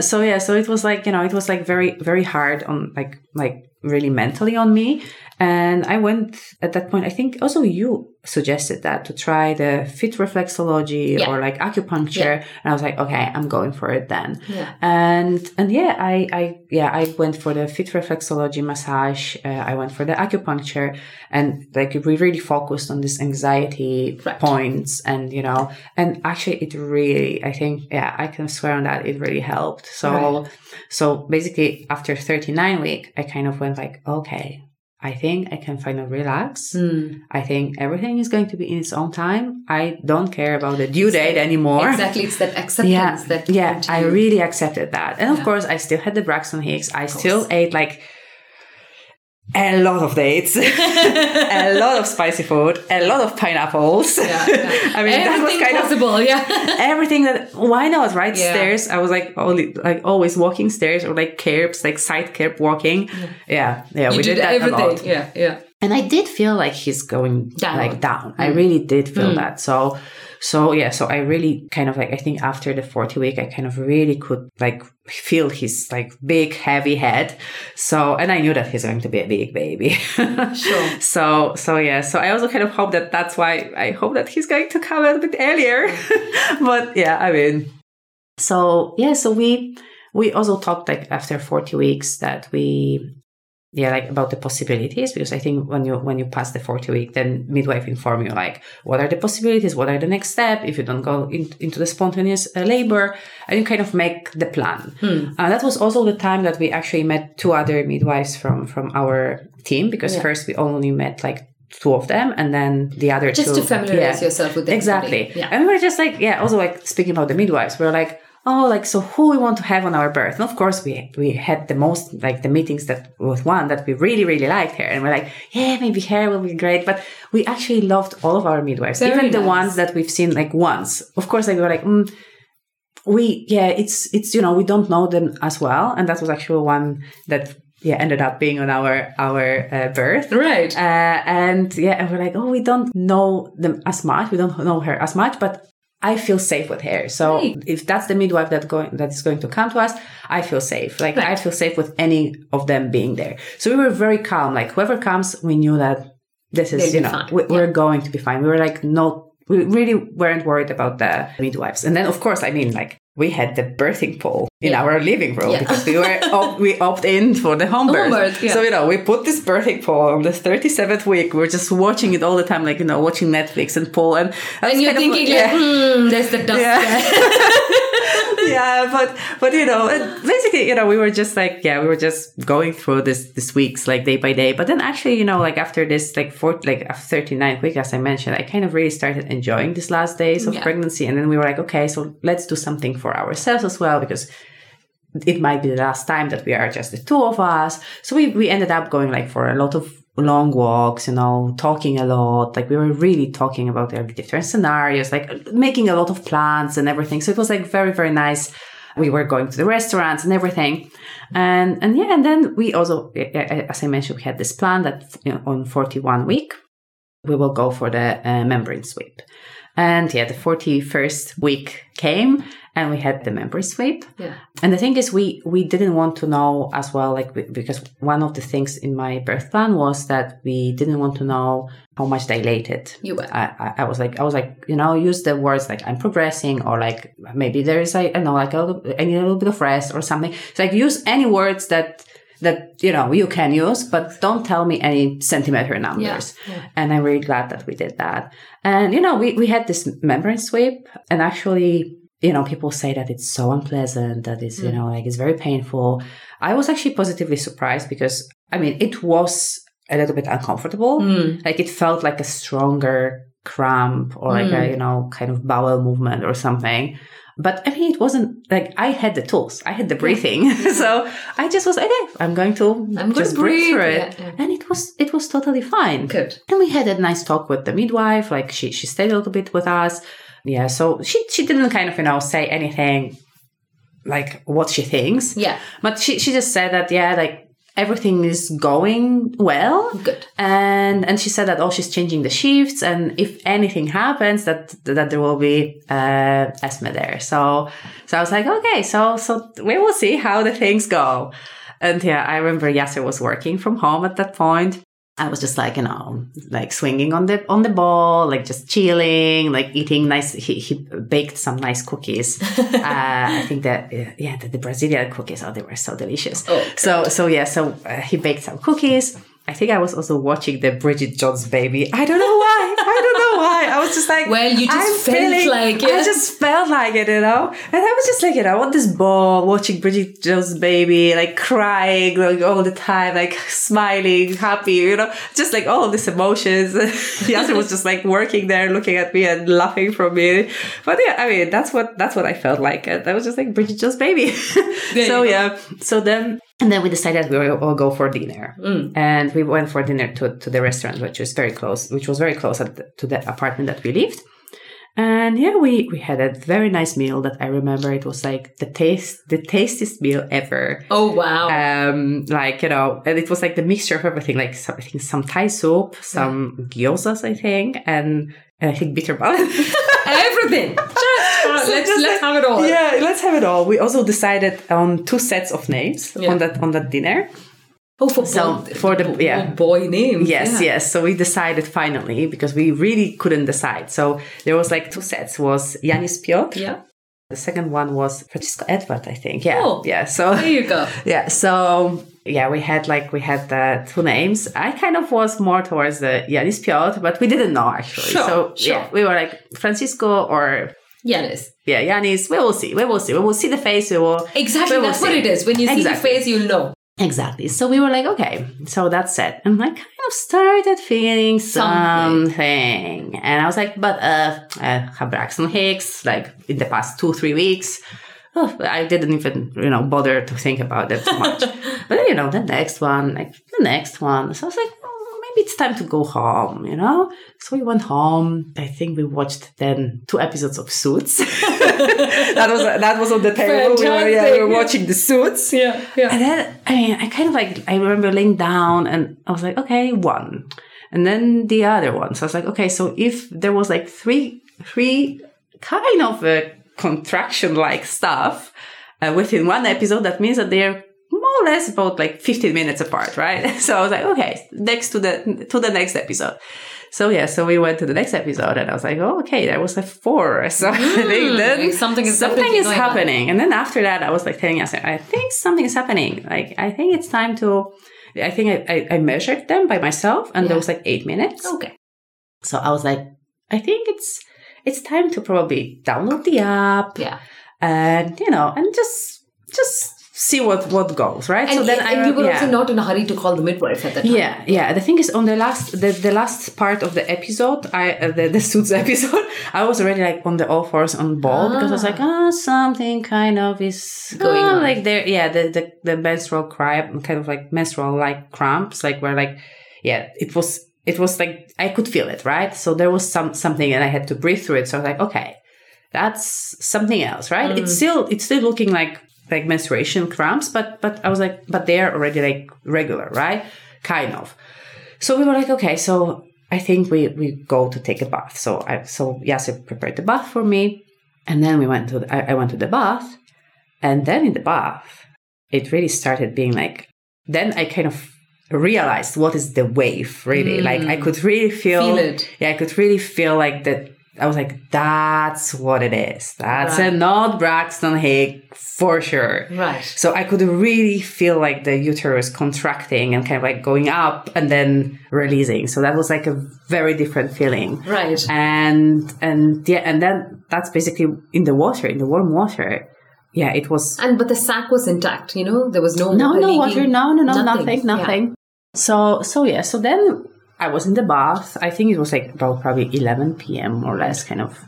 So yeah, so it was like you know, it was like very, very hard on like like really mentally on me, And I went at that point, I think also you suggested that to try the fit reflexology Yeah. or like acupuncture. And I was like, okay, I'm going for it then. Yeah. And, and yeah, I, I, yeah, I went for the fit reflexology massage. Uh, I went for the acupuncture and like we really focused on this anxiety Right. points and, you know, and actually it really, I think, yeah, I can swear on that. It really helped. So, Right. so basically after 39 week, I kind of went like, okay, I think I can finally relax. Mm. I think everything is going to be in its own time. I don't care about the due date anymore. Exactly. It's that acceptance Yeah, that yeah, I really accepted that, and of course, I still had the Braxton Hicks. I still ate like a lot of dates, a lot of spicy food, a lot of pineapples. Yeah, yeah. I mean, that was Everything kind of possible. Yeah. everything that why not right Yeah. stairs i was like only like always walking stairs or like curbs like side curb walking yeah yeah, you we did, did, that everything. a lot Yeah. Yeah. and i did feel like he's going Down. like down i Mm. really did feel Mm. that so so yeah so i really kind of like i think after the 40 week i kind of really could like feel his like big heavy head. So and i knew that he's going to be a big baby. Sure. so so yeah so i also kind of hope that that's why i hope that he's going to come a little bit earlier. But yeah i mean so yeah so we we also talked like after 40 weeks that we yeah like about the possibilities because i think when you when you pass the 40 week then midwife inform you like what are the possibilities what are the next step if you don't go in, into the spontaneous uh, labor and you kind of make the plan Hmm. uh, that was also the time that we actually met two other midwives from from our team because Yeah. first we only met like two of them and then the other Just two to familiarize yeah. yourself with. Exactly. Yeah. And we were just like, yeah, also like speaking about the midwives, we are like, oh, like, so who we want to have on our birth? And of course, we, we had the most, like the meetings that with one that we really, really liked her. And we're like, yeah, maybe her will be great. But we actually loved all of our midwives, Very even the ones that we've seen like once. Of course, like we were like, mm, we, yeah, it's, it's, you know, we don't know them as well. And that was actually one that, yeah, ended up being on our, our uh, birth. Right. Uh, and yeah, and we're like, oh, we don't know them as much. We don't know her as much, but I feel safe with her. So Right. if that's the midwife that going that is going to come to us, I feel safe. Like I feel safe with any of them being there. So we were very calm. Like whoever comes, we knew that this is They'll you know we, Yeah. we're going to be fine. We were like no, we really weren't worried about the midwives. And then of course, I mean like. We had the birthing pool in Yeah. our living room Yeah. because we were op- we opt in for the home birth. birth, yeah. So you know, we put this birthing pool on the 37th week. We're just watching it all the time, like, you know, watching Netflix and pool. And, and you're thinking, like, hmm, there's the dust Yeah. but, but, you know, basically, you know, we were just like, yeah, we were just going through this, this weeks, like day by day. But then actually, you know, like after this, like four, like after 39th week, as I mentioned, I kind of really started enjoying these last days of Yeah. pregnancy. And then we were like, okay, so let's do something for ourselves as well, because it might be the last time that we are just the two of us. So we, we ended up going like for a lot of long walks, you know, talking a lot. Like we were really talking about the different scenarios, like making a lot of plans and everything. So it was like very, very nice. We were going to the restaurants and everything. And, and yeah, and then we also, as I mentioned, we had this plan that on 41 week, we will go for the uh, membrane sweep. And yeah, the 41st week came and we had the membrane sweep. Yeah. And the thing is, we we didn't want to know as well, like because one of the things in my birth plan was that we didn't want to know how much dilated. You were. I, I, I was like, I was like, you know, use the words like I'm progressing, or like maybe there is like I don't know, like a little, I need a little bit of rest or something. So like use any words that that you know you can use, but don't tell me any centimeter numbers. yeah. And I'm really glad that we did that. And you know, we we had this membrane sweep, and actually you know, people say that it's so unpleasant, that it's, you know, like it's very painful. I was actually positively surprised because, I mean, it was a little bit uncomfortable. Mm. Like it felt like a stronger cramp or like a, you know, kind of bowel movement or something. But I mean, it wasn't like I had the tools, I had the breathing. so I just was like, okay, I'm going to I'm just breathe through it. Yeah, yeah. And it was, it was totally fine. Good. And we had a nice talk with the midwife. Like she, she stayed a little bit with us. Yeah. So she, she didn't kind of, you know, say anything like what she thinks, Yeah. but she, she just said that, yeah, like everything is going well. Good. And, and she said that, oh, she's changing the shifts. And if anything happens, that, that there will be, uh, Esme there. So, so I was like, okay, so, so we will see how the things go. And yeah, I remember Iacer was working from home at that point. I was just like, you know, like swinging on the on the ball, like just chilling, like eating nice. He, he baked some nice cookies. uh, I think that yeah, the, the Brazilian cookies, oh, they were so delicious. Oh, okay. So so yeah, so uh, he baked some cookies. I think I was also watching the Bridget Jones baby. I don't know why. I why. I was just like, Well, you just I'm felt feeling- like I just felt like it, you know. And I was just like, you know, on this ball, watching Bridget Jones baby, like crying like all the time, like smiling, happy, you know, just like all of these emotions. the other was just like working there, looking at me and laughing from me. But yeah, I mean, that's what that's what I felt like. And I was just like Bridget Jones baby. so yeah, so then. And then we decided we will all go for dinner, and we went for dinner to, to the restaurant, which was very close, which was very close at the, to the apartment that we lived. And yeah, we, we had a very nice meal that I remember. It was like the taste, the tastiest meal ever. Oh wow. Um, like, you know, and it was like the mixture of everything, like some, I think some Thai soup, some gyozas, I think, and, and I think bitter melon. Everything. Just, uh, let's Just let's have it all. Yeah, let's have it all. We also decided on two sets of names Yeah. on that, on that dinner. Oh, for So, boy, for the- yeah. boy names. Yes, yeah. yes. So we decided finally because we really couldn't decide. So there was like two sets. Was Yiannis Piotr. Yeah. The second one was Francisco Edward, I think. Yeah. Oh. Yeah. So There you go. yeah. So yeah, we had like we had the two names. I kind of was more towards the Yiannis Piotr, but we didn't know actually. Sure, so sure. yeah, we were like Francisco or Yiannis. yeah, Yiannis. We will see. We will see. We will see the face. We will Exactly. we will That's what it is. When you see the face, you'll know. Exactly. So we were like, okay, so that's it. And I kind of started feeling Something. something. And I was like, but uh, uh have Braxton Hicks, like in the past two, three weeks, oh, I didn't even, you know, bother to think about it too much. but then, you know, the next one, like the next one. So I was like, oh, maybe it's time to go home, you know? So we went home. I think we watched then two episodes of Suits. that was that was on the table. We were, yeah, we were watching the Suits. Yeah. Yeah. And then, I mean, I kind of like, I remember laying down and I was like, okay, one. And then the other one. So I was like, okay, so if there was like three, three kind of uh, contraction like stuff uh, within one episode, that means that they're more or less about like 15 minutes apart, right? So I was like, okay, next to the, to the next episode. So yeah, so we went to the next episode and I was like, oh, okay, there was a four. So I think then something is something is on. happening. And then after that, I was like telling Iacer, I think something is happening. Like, I think it's time to, I think I, I, I measured them by myself and there was like eight minutes. Okay. So I was like, I think it's, it's time to probably download the app Yeah. and, you know, and just, just see what, what goes, right? And, so then and, I, you were yeah. also not in a hurry to call the midwife at that time. Yeah, yeah. The thing is, on the last, the, the last part of the episode, I uh, the, the suits episode, I was already like on the all fours on ball because I was like, ah, something kind of is Going ah, on. like there, yeah, the the the menstrual cramp, kind of like menstrual like cramps, like where like, yeah, it was it was like I could feel it, right? So there was some something, and I had to breathe through it. So I was like, okay, that's something else, right? Mm. It's still it's still looking like like menstruation cramps, but but I was like, but they're already like regular, right? Kind of. So we were like, okay, so I think we we go to take a bath. So I so Iacer prepared the bath for me, and then we went to the, I, I went to the bath, and then in the bath, it really started being like. Then I kind of realized what is the wave really. Like I could mm. really feel, Feel it. Yeah, I could really feel like that. I was like, that's what it is. That's Right. a not Braxton Hicks for sure. Right. So I could really feel like the uterus contracting and kind of like going up and then releasing. So that was like a very different feeling. Right. And and yeah, and then that's basically in the water, in the warm water. Yeah, it was And but the sack was intact. You know, there was no no, no leaking. water, no, no, no, nothing, Yeah. nothing. So so yeah, so then I was in the bath. I think it was like about probably 11 p.m. more or less, kind of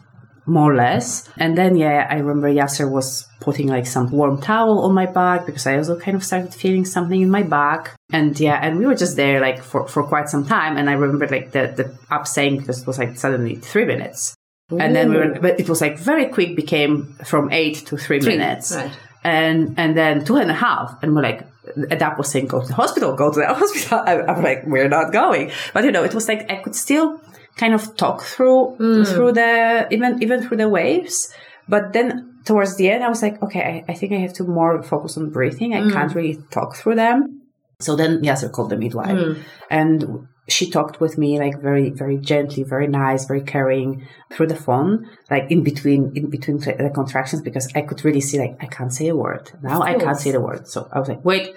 more or less. And then yeah, I remember Iacer was putting like some warm towel on my back because I also kind of started feeling something in my back. And yeah, and we were just there like for, for quite some time. And I remember like the the app saying because it was like suddenly three minutes. And then we were, but it was like very quick became from eight to three, Three, minutes. right. and and then two and a half and we're like Adap was saying go to the hospital go to the hospital. I, I'm like we're not going. But you know it was like I could still kind of talk through hmm. through the even even through the waves. But then towards the end I was like okay I, I think I have to more focus on breathing. I hmm. can't really talk through them. So then Iacer called the midwife. Hmm. And she talked with me like very, very gently, very nice, very caring through the phone, like in between, in between the contractions, because I could really see like, I can't say a word. Now I can't say the word. So I was like, wait.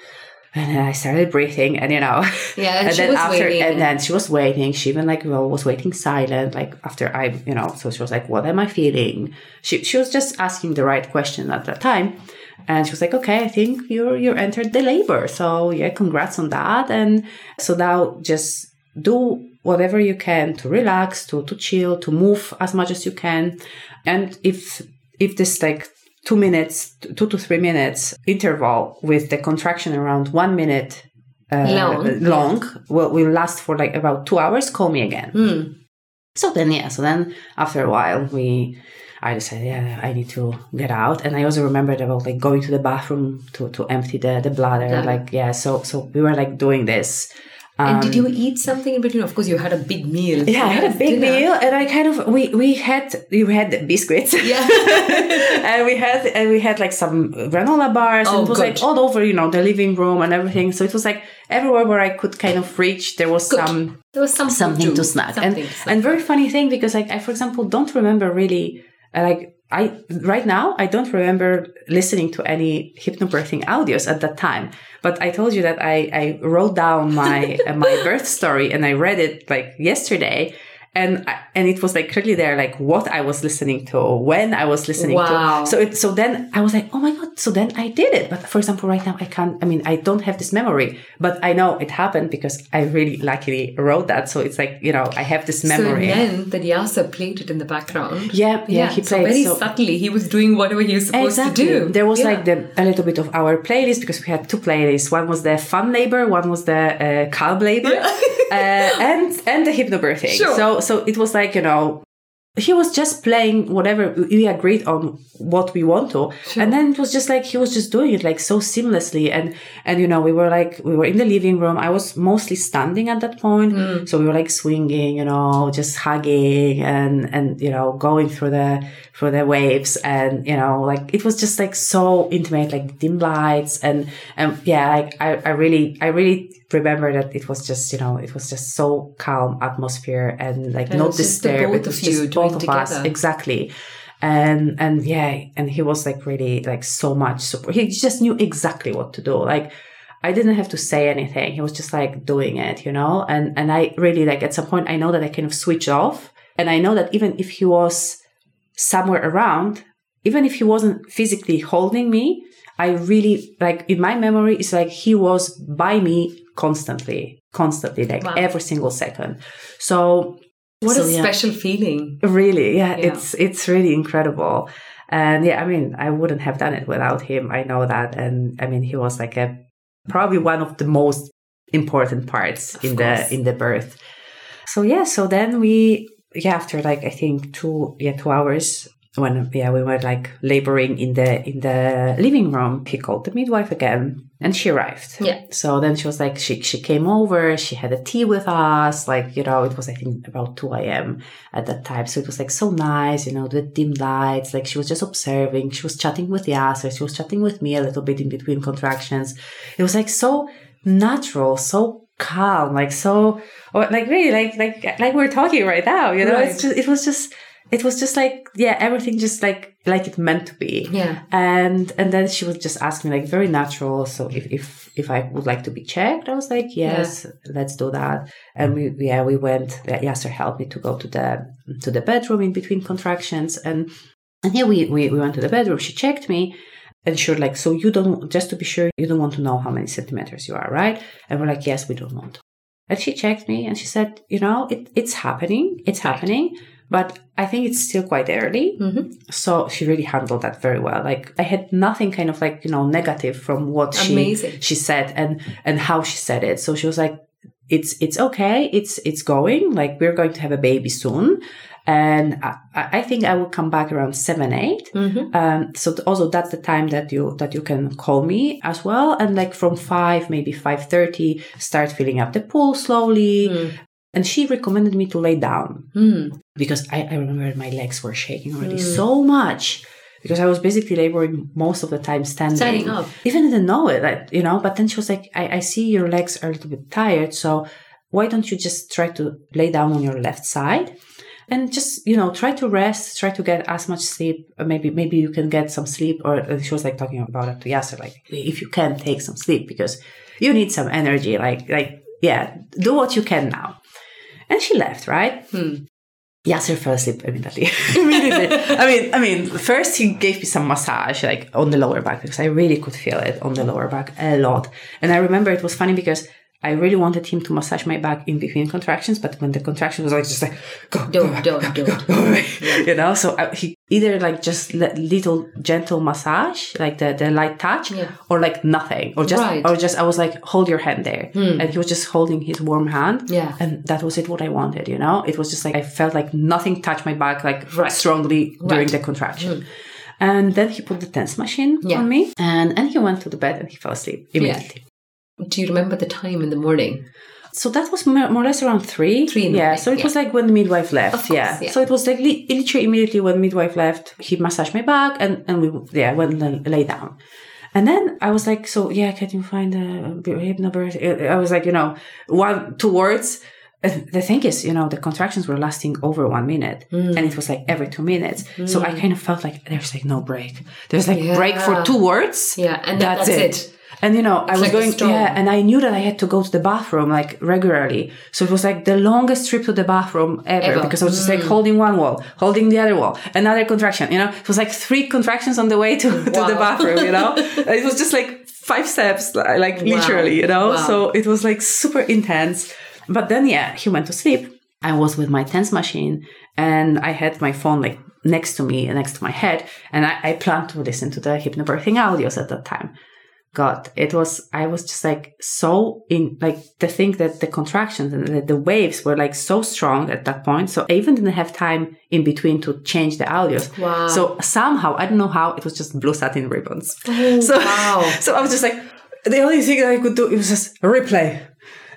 And then I started breathing and you know, Yeah, and and then after, waiting. and then she was waiting. She even like, well, was waiting silent, like after I, you know, so she was like, what am I feeling? She, she was just asking the right question at that time. And she was like, okay, I think you're, you're entered the labor. So yeah, congrats on that. And so now just do whatever you can to relax, to, to chill, to move as much as you can. And if, if this like two minutes, two to three minutes interval with the contraction around one minute uh, Long. long will, will last for like about two hours, call me again. Hmm. So then, yeah, so then after a while, we, I decided, yeah, I need to get out. And I also remembered about like going to the bathroom to, to empty the, the bladder. Yeah. Like, yeah, so, so we were like doing this. And did you eat something in between? Of course, you had a big meal. Um, Yeah, I had a big Dinner. meal, and I kind of we we had we had biscuits. Yeah. and we had and we had like some granola bars, Oh, and it was good. like all over, you know, the living room and everything. So it was like everywhere where I could kind of reach, there was Good. some There was something, something to, to snack. Something and to snack. and very funny thing because like I, for example, don't remember really uh, like I right now I don't remember listening to any hypnobirthing audios at that time. But I told you that I I wrote down my uh, my birth story and I read it like yesterday. And and it was like clearly there, like what I was listening to, when I was listening Wow. to. So it, so then I was like, oh my god! So then I did it. But for example, right now I can't. I mean, I don't have this memory, but I know it happened because I really luckily wrote that. So it's like you know I have this memory. So meant that Iacer played it in the background. yeah, yeah, he so played very so- subtly. He was doing whatever he was supposed Exactly. to do. There was Yeah. like the, a little bit of our playlist because we had two playlists. One was the fun labor, one was the uh, calm labor, uh, and and the hypnobirthing. Sure. So so it was like you know. He was just playing whatever we agreed on what we want to, and then it was just like he was just doing it like so seamlessly, and and you know we were like we were in the living room. I was mostly standing at that point, Mm. so we were like swinging, you know, just hugging and and you know going through the through the waves, and you know like it was just like so intimate, like dim lights, and and yeah, like I I really I really remember that it was just you know it was just so calm atmosphere and like And no it was just the disturb. both It was of just both of us exactly. And and yeah, and he was like really like so much support. He just knew exactly what to do. Like I didn't have to say anything. He was just like doing it, you know? And and I really like at some point I know that I kind of switch off. And I know that even if he was somewhere around, even if he wasn't physically holding me, I really like in my memory it's like he was by me constantly, constantly, like Wow. every single second. So what so, a yeah. special feeling. Really, yeah, Yeah. it's it's really incredible. And yeah, I mean, I wouldn't have done it without him. I know that. And I mean, he was like a probably one of the most important parts Of in course. the in the birth. So yeah, so then we yeah, after like I think two yeah, two hours when yeah, we were like laboring in the in the living room, he called the midwife again and she arrived. Yeah. So then she was like, she she came over, she had a tea with us, like, you know, it was I think about 2 a.m. at that time. So it was like so nice, you know, the dim lights, like she was just observing, she was chatting with the Iacer, she was chatting with me a little bit in between contractions. It was like so natural, so calm, like so oh, like really like like like we're talking right now, you know, Right. it's just it was just it was just like yeah, everything just like like it meant to be. Yeah. and and then she was just asking like very natural so if if if i would like to be checked i was like yes let's do that. And we yeah we went Iacer helped me to go to the to the bedroom in between contractions. And and yeah we we, we went to the bedroom. She checked me and she was like so you don't just to be sure you don't want to know how many centimeters you are right? And we're like yes we don't want to. And she checked me and she said you know it, it's happening. It's happening but i think it's still quite early. Hmm so she really handled that very well. Like i had nothing kind of like you know negative from what she Amazing. she said and and how she said it. So she was like it's it's okay. It's it's going. Like we're going to have a baby soon. And i, I think i will come back around seven eight. Hmm um, so also that's the time that you that you can call me as well. And like from 5 maybe 5.30 start filling up the pool slowly. Mm. And she recommended me to lay down Mm. because I, I remember my legs were shaking already Mm. so much because I was basically laboring most of the time standing. Standing up. Even didn't know it, like, you know. But then she was like, I, I see your legs are a little bit tired, so why don't you just try to lay down on your left side? And just you know, try to rest, try to get as much sleep. Maybe maybe you can get some sleep. Or uh, she was like talking about it to Iacer, like if you can take some sleep because you need some energy. Like like yeah, do what you can now. And she left, right? Hmm. Iacer fell asleep immediately. immediately. I mean, I mean, first he gave me some massage, like on the lower back, because I really could feel it on the lower back a lot. And I remember it was funny because I really wanted him to massage my back in between contractions, but when the contraction was like just like go, go Don't, back, don't, go, don't. go away, you know. So I, he either like just little gentle massage, like the the light touch, Yeah. or like nothing, or just Right. or just I was like hold your hand there, hmm. and he was just holding his warm hand, Yeah. and that was it. What I wanted, you know. It was just like I felt like nothing touched my back like Right. strongly during Right. the contraction. Hmm. And then he put the TENS machine Yeah. on me, and and he went to the bed and he fell asleep immediately. Do you remember the time in the morning? So that was more, or less around three. Three in the yeah. morning, So it yeah. was like when the midwife left. Course, yeah. yeah. So it was like li- literally immediately when midwife left, he massaged my back and, and we, yeah, went and lay down. And then I was like, so yeah, can you find a hypnobirth? I was like, you know, one, two words. The thing is, you know, the contractions were lasting over one minute Mm. and it was like every two minutes. So I kind of felt like there's like no break. There's like break for two words. Yeah, and that- that's it. And you know, I was like going, yeah, and I knew that I had to go to the bathroom like regularly. So it was like the longest trip to the bathroom ever, Ever. because I was just Mm. like holding one wall, holding the other wall, another contraction. You know, it was like three contractions on the way to, to the bathroom. You know, it was just like five steps, li- like literally. You know, Wow. so it was like super intense. But then, yeah, he went to sleep. I was with my TENS machine, and I had my phone like next to me, next to my head, and I, I planned to listen to the hypnobirthing audios at that time. God, it was, I was just like so in, like the thing that the contractions and the, the waves were like so strong at that point. So I even didn't have time in between to change the audios. Wow. So somehow, I don't know how, it was just blue satin ribbons. Oh, so, wow. so I was just like, the only thing that I could do, it was just replay.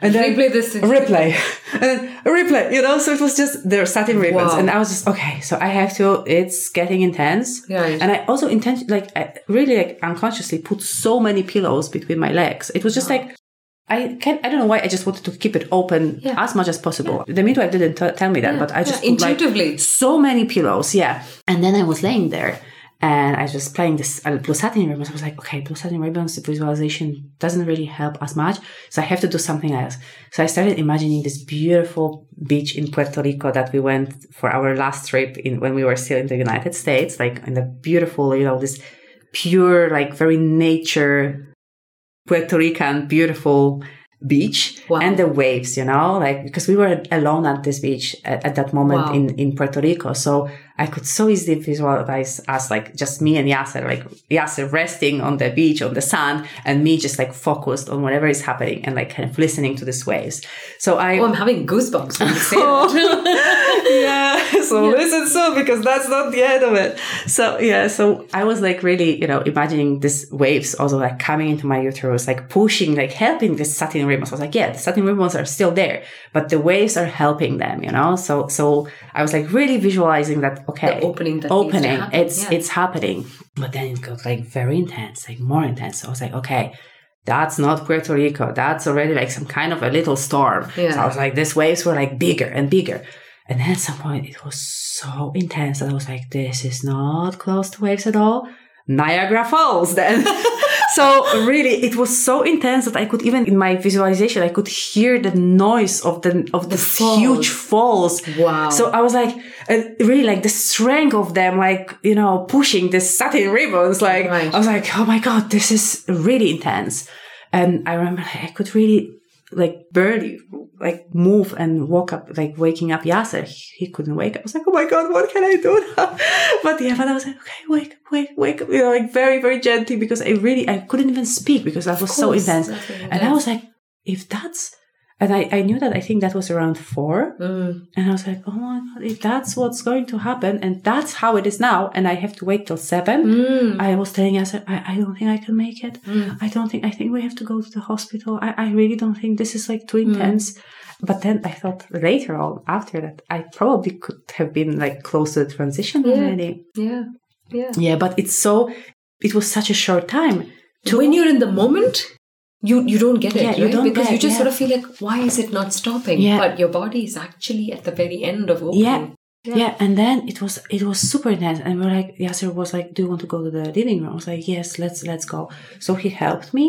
And then Replay this. replay and then replay you know so it was just there satin ribbons Wow. and i was just okay so i have to it's getting intense Right. and i also intention like I really like unconsciously put so many pillows between my legs it was just like I can't. I don't know why I just wanted to keep it open Yeah. as much as possible. The midwife didn't t- tell me that, Yeah, but I yeah, just put, like, intuitively. so many pillows, yeah. And then I was laying there and I was just playing this uh, blue satin ribbons. I was like, okay, blue satin ribbons visualization doesn't really help as much, so I have to do something else. So I started imagining this beautiful beach in Puerto Rico that we went for our last trip in when we were still in the United States, like in the beautiful, you know, this pure, like very nature Puerto Rican beautiful beach Wow. and the waves, you know, like because we were alone at this beach at, at that moment Wow. in, in Puerto Rico. So I could so easily visualize us like just me and Iacer, like Iacer resting on the beach, on the sand, and me just like focused on whatever is happening and like kind of listening to these waves. So I Oh, I'm having goosebumps when you say that. yeah. So listen soon because that's not the end of it. So yeah. So I was like really, you know, imagining these waves also like coming into my uterus, like pushing, like helping the satin ribbons. I was like, yeah, the satin ribbons are still there, but the waves are helping them, you know. So so I was like really visualizing that. Okay, The opening that opening. It's yeah. it's happening. But then it got like very intense, like more intense. So I was like, okay. That's not Puerto Rico. That's already like some kind of a little storm. Yeah. So I was like, these waves were like bigger and bigger. And then at some point it was so intense that I was like, this is not close to waves at all. Niagara Falls then. so really it was so intense that I could even in my visualization, I could hear the noise of the, of the, falls. huge falls. Wow. So I was like, uh, really like the strength of them, like, you know, pushing the satin ribbons. Like, Right. I was like, oh my God, this is really intense. And I remember I could really like barely like move and woke up, like waking up Iacer. He, he couldn't wake up. I was like, oh my God, what can I do now? but yeah, but I was like, okay, wake up, wake, wake up, you know, like very, very gently because I really, I couldn't even speak because I was so intense. And I was like, if that's, and I, I knew that I think that was around four. Mm. And I was like, oh my God, if that's what's going to happen and that's how it is now, and I have to wait till seven, Mm. I was telling us, I, I don't think I can make it. I don't think, I think we have to go to the hospital. I, I really don't think this is like too intense. But then I thought later on, after that, I probably could have been like close to the transition Yeah. already. Yeah. Yeah. Yeah, but it's so, it was such a short time. To, when you're in the moment, you you don't get it Yeah, you don't because get- you just yeah. sort of feel like why is it not stopping Yeah. but your body is actually at the very end of opening Yeah. Yeah. and then it was it was super intense, and we're like, Iacer was like, "Do you want to go to the living room?" I was like, "Yes, let's let's go." So he helped me,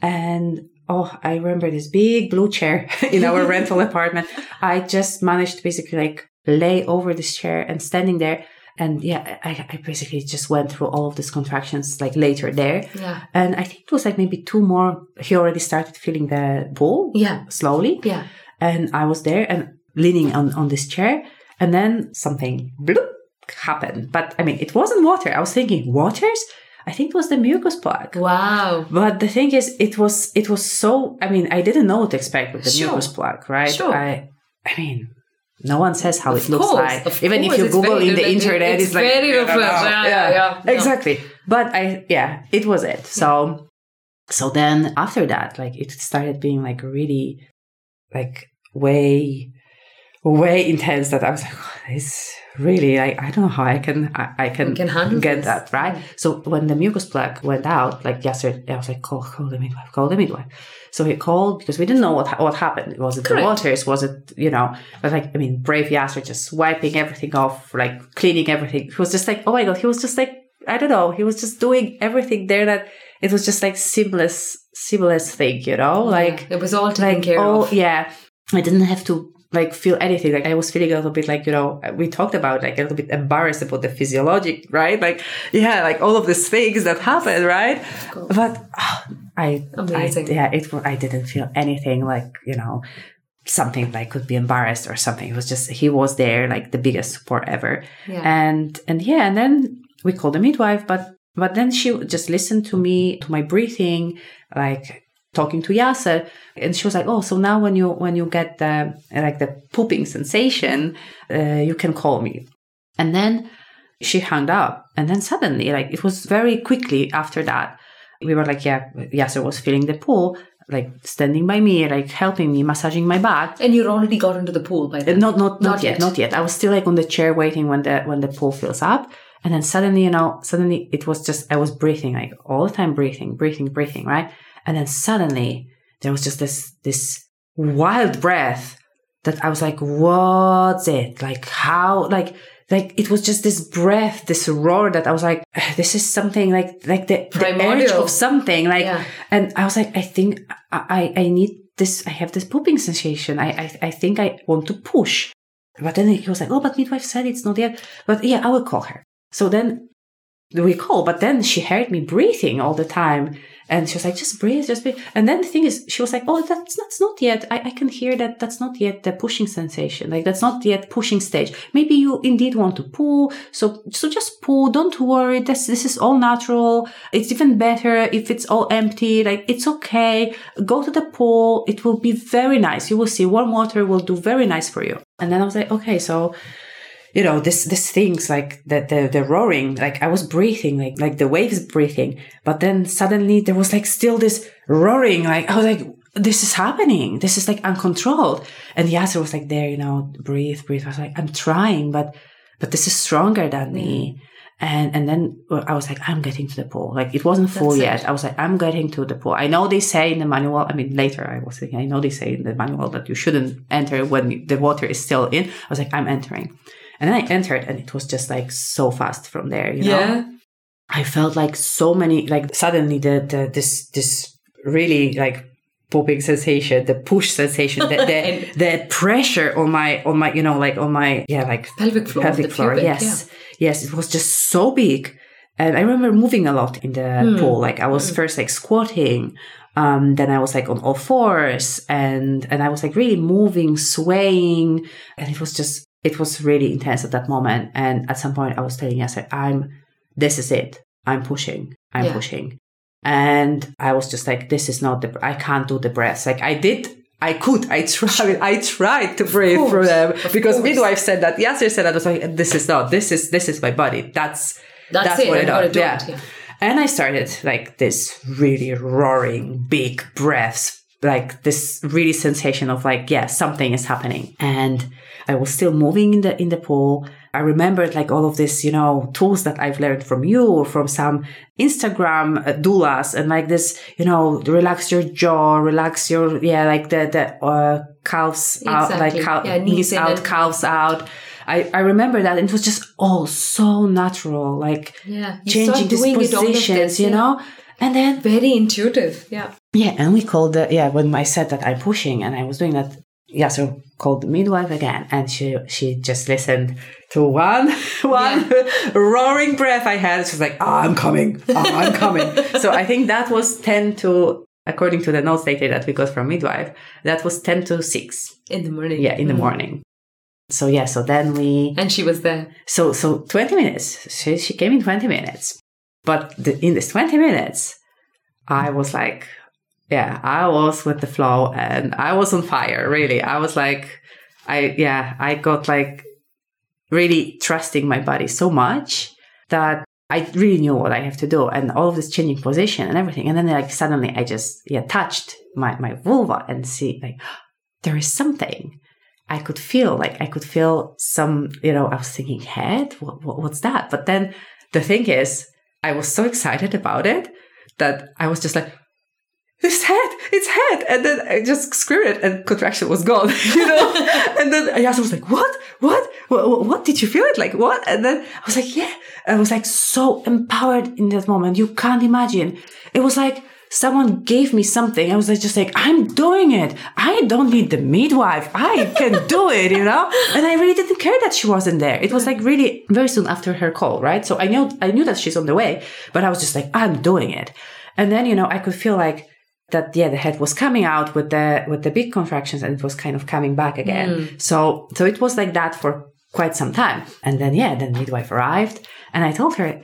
and oh, I remember this big blue chair in our rental apartment. I just managed to basically like lay over this chair and standing there, and yeah, I, I basically just went through all of these contractions like later there, yeah and I think it was like maybe two more. He already started feeling the pull yeah slowly, yeah and I was there and leaning on, on this chair, and then something bloop happened. But I mean, it wasn't water. I was thinking, waters? I think it was the mucus plug. wow But the thing is, it was it was so. I mean, I didn't know what to expect with the Sure. mucus plug, right? Sure. I, I mean, no one says how Of it looks course, like. of Even if you Google in the different. internet, It's it's, like very I different. know. Yeah, yeah, yeah. Exactly. But I, yeah, it was it. So, so then after that, like it started being like really, like way, way intense. That I was like, oh, this really, like I don't know how I can, I, I can, can handle get this. that right. So when the mucus plug went out, like yesterday, I was like, call, call the midwife, call the midwife. So he called because we didn't know what what happened. Was it Correct. the waters? Was it you know? But like I mean, brave Iacer just wiping everything off, like cleaning everything. He was just like, oh my god, he was just like I don't know. He was just doing everything there that it was just like seamless, seamless thing, you know, like it was all taken like care oh of yeah, I didn't have to like feel anything. Like I was feeling a little bit like you know we talked about like a little bit embarrassed about the physiologic, right? Like yeah, like all of these things that happen, right? But oh, I, Amazing. I yeah, it I didn't feel anything like you know something like could be embarrassed or something. It was just he was there like the biggest support ever, yeah and and yeah, and then we called the midwife, but but then she just listened to me to my breathing, like talking to Iacer, and she was like, "Oh, so now when you when you get the like the pooping sensation, uh, you can call me." And then she hung up, and then suddenly, like it was very quickly after that, we were like, "Yeah, Iacer was feeling the pool, Like standing by me, like helping me, massaging my back. and you'd already got into the pool by then Not, not, not, Not yet, yet. not yet. I was still like on the chair waiting when the when the pool fills up, and then suddenly, you know, suddenly it was just I was breathing like all the time, breathing, breathing, breathing, right? And then suddenly there was just this this wild breath that I was like, what's it? Like how? Like like it was just this breath, this roar that I was like, this is something like like the, the Primordial. of something, like. Yeah. And I was like, I think I, I, I need this. I have this pooping sensation. I, I, I think I want to push. But then he was like, oh, but midwife said it's not yet. But yeah, I will call her. So then we call, but then she heard me breathing all the time. And she was like, just breathe, just breathe. And then the thing is, she was like, oh, that's, that's not yet. I, I can hear that that's not yet the pushing sensation. Like that's not yet pushing stage. Maybe you indeed want to pull. So, so just pull. Don't worry. This, this is all natural. It's even better if it's all empty. Like it's okay. Go to the pool. It will be very nice. You will see warm water will do very nice for you. And then I was like, okay, so you know this this things like the, the the roaring like i was breathing like like the waves breathing. But then suddenly there was like still this roaring like i was like this is happening. This is like uncontrolled. And the answer was like there you know breathe breathe. I was like i'm trying but but this is stronger than me. Mm-hmm. And and then i was like i'm getting to the pool. Like it wasn't full That's it. yet. I was like i'm getting to the pool. I know they say in the manual i mean later i was thinking i know they say in the manual that you shouldn't enter when the water is still in. I was like i'm entering and then I entered and it was just like so fast from there, you know? yeah I felt like so many, like suddenly the, the, this, this really like popping sensation, the push sensation, the, the, the pressure on my, on my, you know, like on my, yeah, like pelvic floor pelvic floor. pubic, yes. Yes. It was just so big. And I remember moving a lot in the pool. Like I was first like squatting. Um, then I was like on all fours and, and I was like really moving, swaying. And it was just, it was really intense at that moment. And at some point I was telling Iacer, I'm, this is it. I'm pushing. I'm Yeah. pushing. And I was just like, this is not the, I can't do the breaths. Like I did, I could, I tried, I tried to breathe course, through them because course. midwife said that. Iacer said that. I was like, this is not, this is, this is my body. That's, That's it, what I do. do Yeah. it, yeah. And I started like this really roaring big breaths like this really sensation of like, yeah, something is happening. And I was still moving in the, in the pool. I remembered like all of this, you know, tools that I've learned from you or from some Instagram uh, doulas and like this, you know, relax your jaw, relax your, yeah, like the, the, uh, calves out, like cal- Yeah, knees knees out, and- calves out. I, I remember that and it was just all so natural, like Yeah. Changing these doing it, all of positions, this, you yeah. know? And then Very intuitive. Yeah. yeah, and we called the yeah when I said that I'm pushing and I was doing that. Iacer called the midwife again, and she she just listened to one one roaring breath I had. She was like, oh, "I'm coming, oh, I'm coming." so I think that was ten to according to the notes later that we got from midwife. That was ten to six. In the morning. Yeah, in the Mm. morning. So yeah, so then we And she was there. so so 20 minutes. She she came in 20 minutes. But the, in this 20 minutes, I was like, yeah, I was with the flow and I was on fire, really. I was like, I yeah, I got like really trusting my body so much that I really knew what I have to do and all of this changing position and everything. And then like suddenly I just yeah touched my, my vulva and see like there is something. I could feel like I could feel some, you know, I was thinking head, what, what, what's that? But then the thing is, I was so excited about it that I was just like, it's head, it's head. And then I just screamed it and contraction was gone, you know? and then Iacer was like, what? What? what? What? What did you feel it? Like, what? And then I was like, yeah. I was like so empowered in that moment. You can't imagine. It was like, someone gave me something. I was like, just like, I'm doing it. I don't need the midwife. I can do it, you know? And I really didn't care that she wasn't there. It was like really very soon after her call, right? So I knew, I knew that she's on the way, but I was just like, I'm doing it. And then, you know, I could feel like that, yeah, the head was coming out with the, with the big contractions and it was kind of coming back again. Mm. So, so it was like that for quite some time. And then, yeah, then midwife arrived and I told her,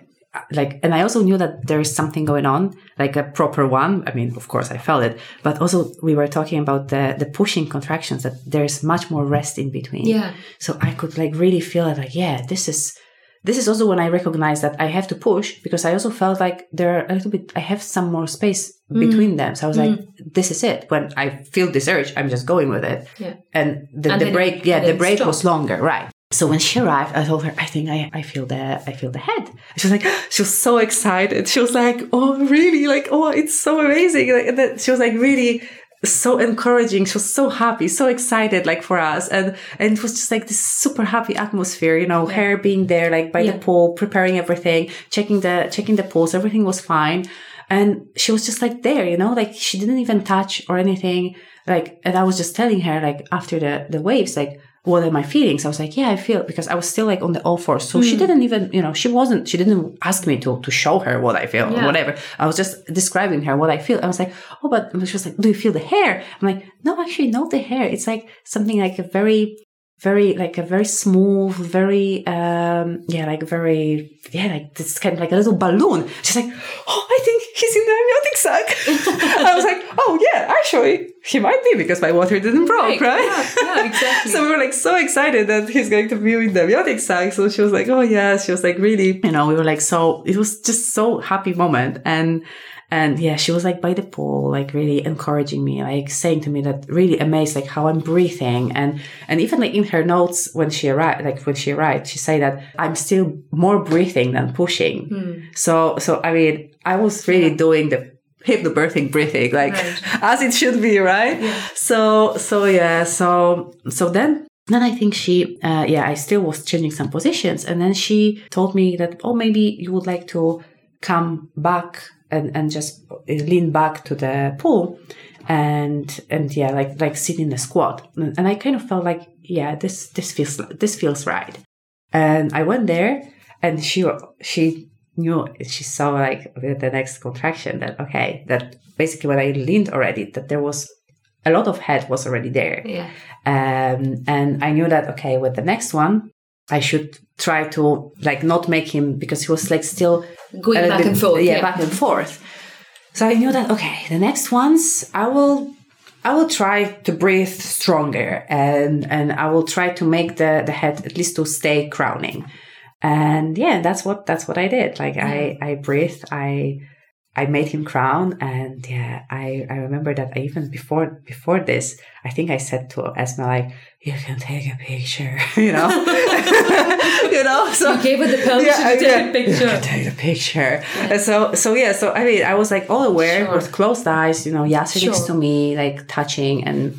like and i also knew that there is something going on like a proper one i mean of course i felt it but also we were talking about the the pushing contractions that there's much more rest in between Yeah. so i could like really feel it like yeah this is this is also when i recognized that i have to push because i also felt like there are a little bit i have some more space between them so i was like this is it when i feel this urge i'm just going with it Yeah. and the, And the break yeah the break stop. was longer right so when she arrived, I told her, I think I, I feel the, I feel the head. She was like, she was so excited. She was like, oh, really? Like, oh, it's so amazing. Like, and then she was like really so encouraging. She was so happy, so excited, like for us. And, and it was just like this super happy atmosphere, you know, her being there, like by Yeah. the pool, preparing everything, checking the, checking the pulse. Everything was fine. And she was just like there, you know, like she didn't even touch or anything. Like, and I was just telling her, like, after the, the waves, like, what are my feelings? I was like, yeah, I feel because I was still like on the all fours. So Hmm. she didn't even, you know, she wasn't, she didn't ask me to to show her what I feel Yeah. or whatever. I was just describing her what I feel. I was like, oh, but she was like, do you feel the hair? I'm like, no, actually, not the hair. It's like something like a very, very like a very smooth, very um yeah, like very yeah, like this kind of like a little balloon. She's like, oh, I think he's in the amniotic sac. I was like, oh yeah, actually, he might be because my water didn't broke, right? Yeah, yeah, exactly. so we were like so excited that he's going to be in the amniotic sac. So she was like, oh yeah, she was like really, you know, we were like so. It was just so happy moment and. And yeah, she was like by the pool, like really encouraging me, like saying to me that really amazed, like how I'm breathing. And, and even like in her notes when she arrived, like when she arrived, she said that I'm still more breathing than pushing. Hmm. So, so I mean, I was really doing the hypnobirthing breathing, like Right. as it should be, right? So, so yeah, so, so then then I think she, uh, yeah, I still was changing some positions. And then she told me that, oh, maybe you would like to come back and, and just lean back to the pool and, and yeah, like, like sit in the squat. And I kind of felt like, yeah, this, this feels, this feels right. And I went there and she, she knew, she saw like the next contraction that, okay, that basically when I leaned already, that there was a lot of head was already there. Yeah. Um, and I knew that, okay, with the next one, I should try to like not make him because he was like still Going back and forth, Yeah, yeah. back and forth. So I knew that, okay, the next ones I will, I will try to breathe stronger and, and I will try to make the, the head at least to stay crowning. And yeah, that's what, that's what I did. Like I, I breathed, I, I made him crown, and yeah, I, I remember that I even before before this, I think I said to Esma like, "You can take a picture," you know, you know. So You gave her the permission to take a You picture. can take a picture. And so so yeah, so I mean, I was like all aware Sure. with closed eyes, you know, Iacer next to me, like touching, and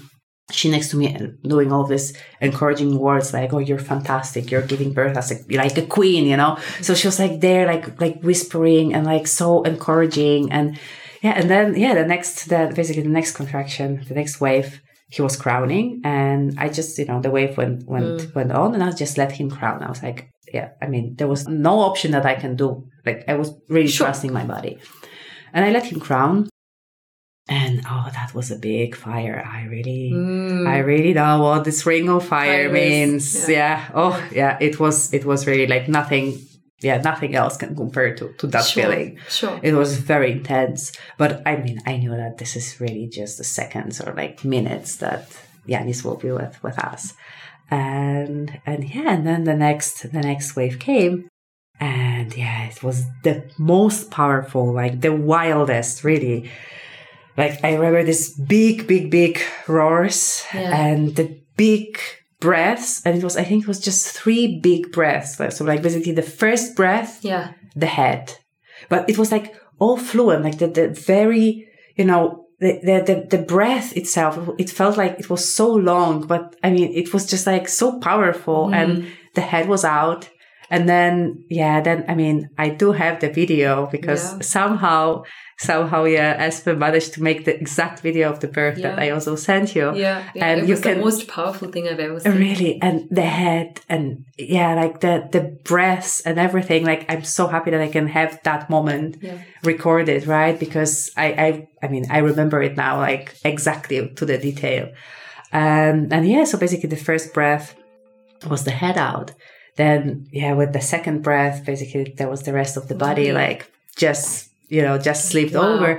she next to me and doing all this encouraging words like oh you're fantastic. You're giving birth as a, like a queen you know? So she was like there like like whispering and like so encouraging. And yeah and then yeah the next the basically the next contraction the next wave he was crowning. And i just you know the wave went went mm. went on and i just let him crown. I was like yeah i mean there was no option that i can do. Like i was really Sure. trusting my body. And i let him crown and oh that was a big fire i really I really know what this ring of fire Mm. Means. yeah. Yeah. Oh, yeah. It was. It was really like nothing. Yeah, nothing else can compare to to that Sure, feeling. sure. It was very intense. But I mean, I knew that this is really just the seconds or like minutes that Yiannis will be with with us. And and yeah, and then the next the next wave came. And yeah, it was the most powerful, like the wildest, really like I remember this big, big, big roars Yeah. and the big breaths, and it was I think it was just three big breaths. So like basically the first breath, Yeah. the head, but it was like all fluent, like the the very you know the the the, the breath itself. It felt like it was so long, but I mean it was just like so powerful, Mm. and the head was out. And then, yeah, then, I mean, I do have the video because Yeah. somehow, somehow, yeah, Espen managed to make the exact video of the birth that I also sent you. Yeah. yeah. And it you was can the most powerful thing I've ever seen. really, and the head and yeah, like the, the breaths and everything. Like, I'm so happy that I can have that moment Yeah. recorded, right? Because I, I, I mean, I remember it now, like exactly to the detail. Um, and yeah, so basically the first breath was the head out. Then, yeah, with the second breath, basically there was the rest of the body, Body. like just, you know, just slipped Wow. over.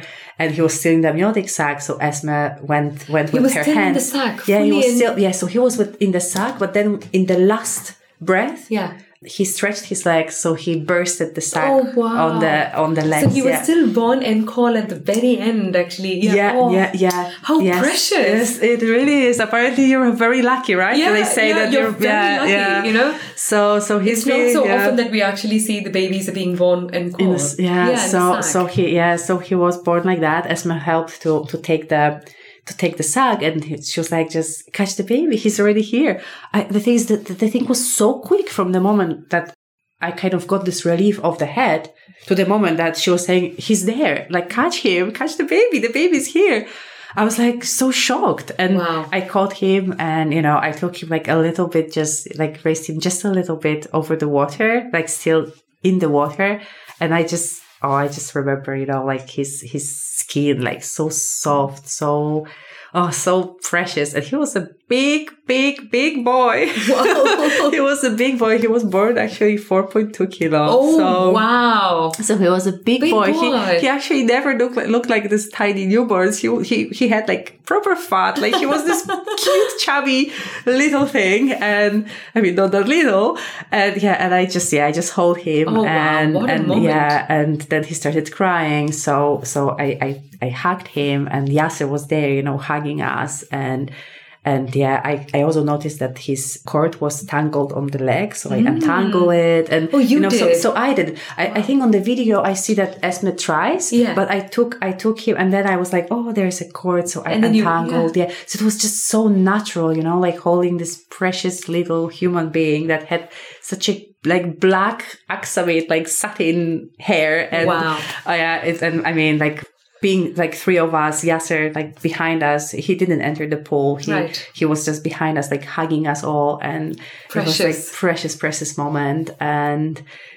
And he was still in the amniotic sac. So Esma went, went He with was her still in hand. Yeah, he was in- still, yeah, so he was with, in the sac, but then in the last breath, Yeah. He stretched his legs, so he bursted the sack Oh, wow. on the, on the legs. So he was yeah. still born en caul at the very end, actually. Yeah. Yeah, Oh. yeah, yeah. How Yes, precious. Yes, it really is. Apparently, you're very lucky, right? Yeah, they say yeah, that you're you're, very yeah, lucky, you know? So, so he's It's not so yeah, often that we actually see the babies are being born and called. yeah, so so he yeah so he was born like that. Esma helped to to take the to take the sack, and she was like, "Just catch the baby. He's already here." I, the thing is that the thing was so quick from the moment that I kind of got this relief of the head to the moment that she was saying, "He's there. Like catch him, catch the baby. The baby's here." I was like so shocked, and Wow. I caught him, and you know, I took him like a little bit, just like raised him just a little bit over the water, like still in the water, and I just oh, I just remember, you know, like his his skin, like so soft, so oh, so precious, and he was a big, big, big boy. Wow. he was a big boy. He was born actually four point two kilos. oh, so, wow. so he was a big, Big boy. boy. He, he actually never looked like, looked like this tiny newborns. He, he he had like proper fat. Like he was this cute, chubby little thing. And I mean, not that little. And yeah, and I just yeah, I just hold him. Oh, wow. and a and moment. yeah, and then he started crying. So so I I I hugged him, and Iacer was there, you know, hugging us and. And yeah, I, I also noticed that his cord was tangled on the leg, so I mm. untangled it. And Oh, you know, so, did? so I did. I, I think on the video I see that Esme tries, Yeah. but I took I took him, and then I was like, oh, there's a cord, so I And then you- untangled. yeah. so it was just so natural, you know, like holding this precious little human being that had such a like black axamite, like satin hair, and Wow. oh yeah, it's and I mean like. Being like three of us, Iacer like behind us, he didn't enter the pool. He Right. he was just behind us, like hugging us all, and it was like precious, precious moment. And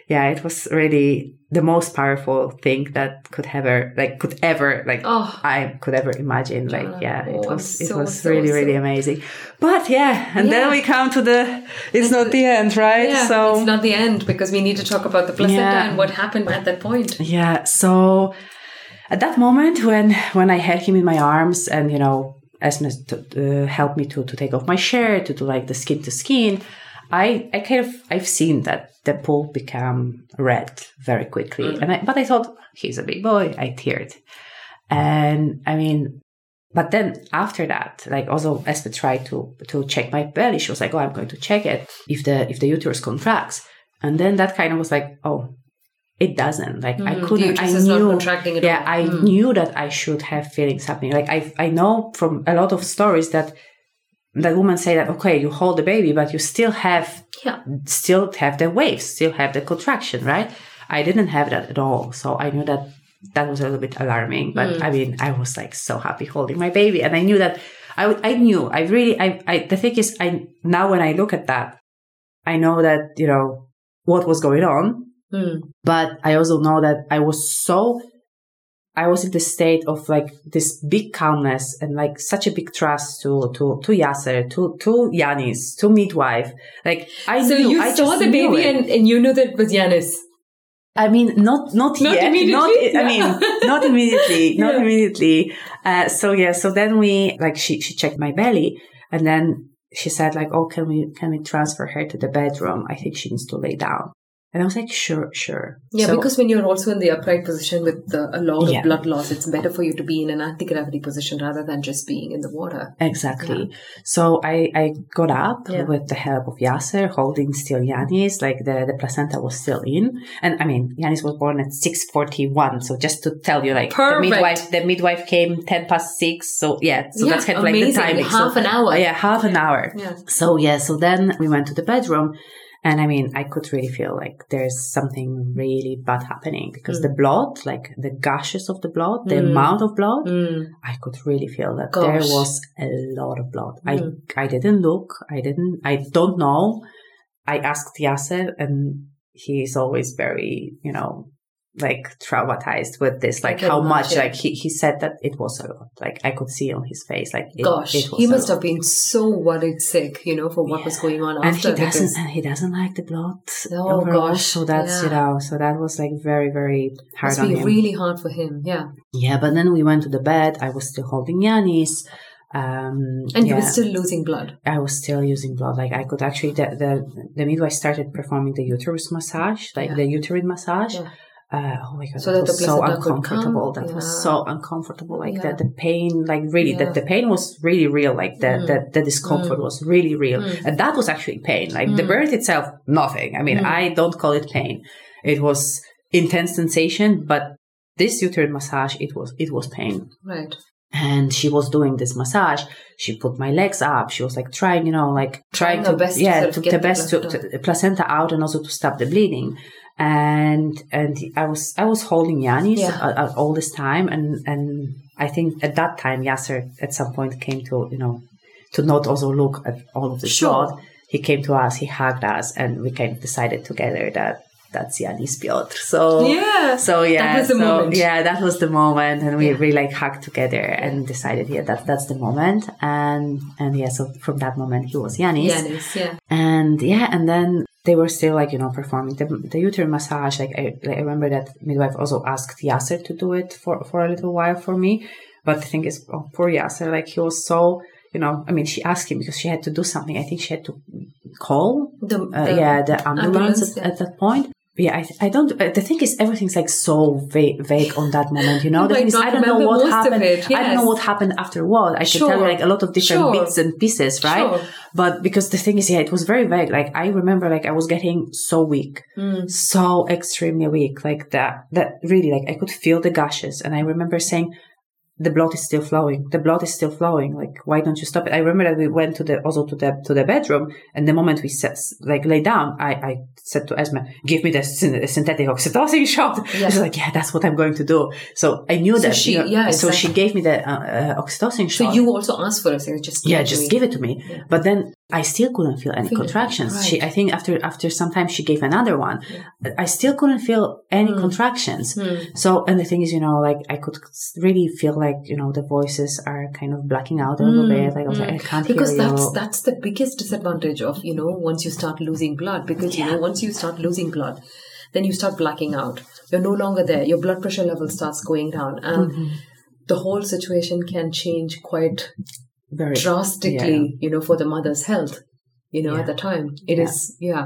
yeah, it was really the most powerful thing that could ever, like, could ever, like, Oh. I could ever imagine. Like, yeah, it Oh, was, it so, was so, really, really amazing. But yeah, and then we come to the, it's not the end, right? Yeah, so it's not the end because we need to talk about the placenta Yeah. and what happened at that point. Yeah. So at that moment when when I had him in my arms and you know Esme uh, helped me to to take off my shirt to do like the skin to skin, I I kind of I've seen that the pool become red very quickly, and I, but I thought he's a big boy. I teared, and I mean, but then after that, like also Esme tried to to check my belly. She was like, "Oh, I'm going to check it if the if the uterus contracts," and then that kind of was like, "Oh." It doesn't like I Mm, couldn't. I uterus is not knew, yeah, all. I Mm. knew that I should have feelings happening. Like I, I know from a lot of stories that that women say that okay, you hold the baby, but you still have Yeah. still have the waves, still have the contraction, right? I didn't have that at all. So I knew that that was a little bit alarming. But I mean, I was like so happy holding my baby. And I knew that I, I knew, I really, I, I, the thing is, I, now when I look at that, I know that, you know, what was going on. Mm. But I also know that I was so, I was in the state of like this big calmness and like such a big trust to, to, to Iacer, to, to Yiannis, to midwife. Like I So knew, you I saw the baby and, and you knew that it was Yiannis. I mean, not not, Not yet. immediately? Not, I mean, not immediately. Not Yeah. immediately. Uh, so yeah. So then we like she she checked my belly, and then she said like, "Oh, can we can we transfer her to the bedroom? I think she needs to lay down." And I was like, "Sure, sure." Yeah, So- because when you're also in the upright position with the, a lot Yeah. of blood loss, it's better for you to be in an anti-gravity position rather than just being in the water. Exactly. So I, I got up Yeah. with the help of Iacer, holding still Yiannis, like the, the placenta was still in. And I mean, Yiannis was born at 641. So just to tell you, like the Perfect. midwife, the midwife came 10 past six. So yeah, so Yeah, that's kind of like the timing. Half so, an hour. yeah, half an hour. Yeah. So yeah, so then we went to the bedroom and I mean, I could really feel like there's something really bad happening because the blood, like the gashes of the blood, the Mm. amount of blood, Mm. I could really feel that Gosh. there was a lot of blood. Mm. I I didn't look. I didn't. I don't know. I asked Iacer, and he's always very, you know, like traumatized with this. Like how much? imagine. Like he he said that it was a lot. Like I could see on his face. Like it, Gosh, it he must have been so worried sick, you know, for what was going on And he doesn't. And he doesn't like the blood. Oh, overall. gosh, So that's you know. So that was like very very hard must on be him. really hard for him. Yeah, yeah, but then we went to the bed. I was still holding Yiannis. Um, and you yeah. were still losing blood. I was still using blood. Like I could actually, the the, the midwife started performing the uterus massage, like Yeah. the uterine massage. Yeah. Uh, oh my god, So that, that was so uncomfortable. come. That was so uncomfortable. Like Yeah. the, the pain, like really, Yeah. the, the pain was really real. Like the, Mm. the, the discomfort was really real. Mm. And that was actually pain. Like the Mm. birth itself, nothing. I mean, Mm. I don't call it pain. It was intense sensation, but this uterine massage, it was, it was pain Right. and she was doing this massage. She put my legs up. She was like trying, you know, like trying Trying to, yeah, to get the best to, to the placenta out and also to stop the bleeding. And and I was I was holding Yiannis Yeah. uh, uh, all this time, and and I think at that time Iacer at some point came to you know to not also look at all of the Sure. blood. He came to us, he hugged us, and we kind of decided together that that's Yiannis Piotr. So Yeah. so yeah, That was the so, moment. Yeah, that was the moment, and we Yeah. really like hugged together and decided, yeah, that that's the moment, and and yeah, so from that moment he was Yiannis, Yiannis, yeah. and yeah, and then they were still like you know performing the the uterine massage. Like I, I remember that midwife also asked Iacer to do it for for a little while for me, but the thing is, oh, poor Iacer, like he was so. You know, I mean, she asked him because she had to do something. I think she had to call The, uh, the- yeah, the ambulance, ambulance, at, yeah. at that point. Yeah, I, I don't. Uh, the thing is, everything's like so vague, vague on that moment. You know, the thing is, I don't know what happened. it, I don't know what happened after what. I could tell you like a lot of different Sure. bits and pieces, right? Sure. But because the thing is, yeah, it was very vague. Like I remember, like I was getting so weak, Mm. so extremely weak. Like that, that really, like I could feel the gushes, and I remember saying, the blood is still flowing. The blood is still flowing. Like, why don't you stop it? I remember that we went to the, also to the, to the bedroom. And the moment we set, like lay down, I, I said to Esme, give me the syn- synthetic oxytocin shot. Yeah. She's like, yeah, that's what I'm going to do. So I knew So that. she- you know, yeah, So she gave me the uh, uh, oxytocin shot. So you also asked for it. So just yeah, give it to just give it to me. Yeah. But then I still couldn't feel any Feel it, contractions. She, right. I think after, after some time she gave another one. I still couldn't feel any Hmm. contractions. Hmm. So, and the thing is, you know, like I could really feel like, you know, the voices are kind of blacking out a little Mm, bit. Like I was like, I can't because hear that's you. that's the biggest disadvantage of you know once you start losing blood because you know once you start losing blood then you start blacking out you're no longer there your blood pressure level starts going down and Mm-hmm. the whole situation can change quite Very drastically you know for the mother's health you know, at the time. it Yeah. is, yeah.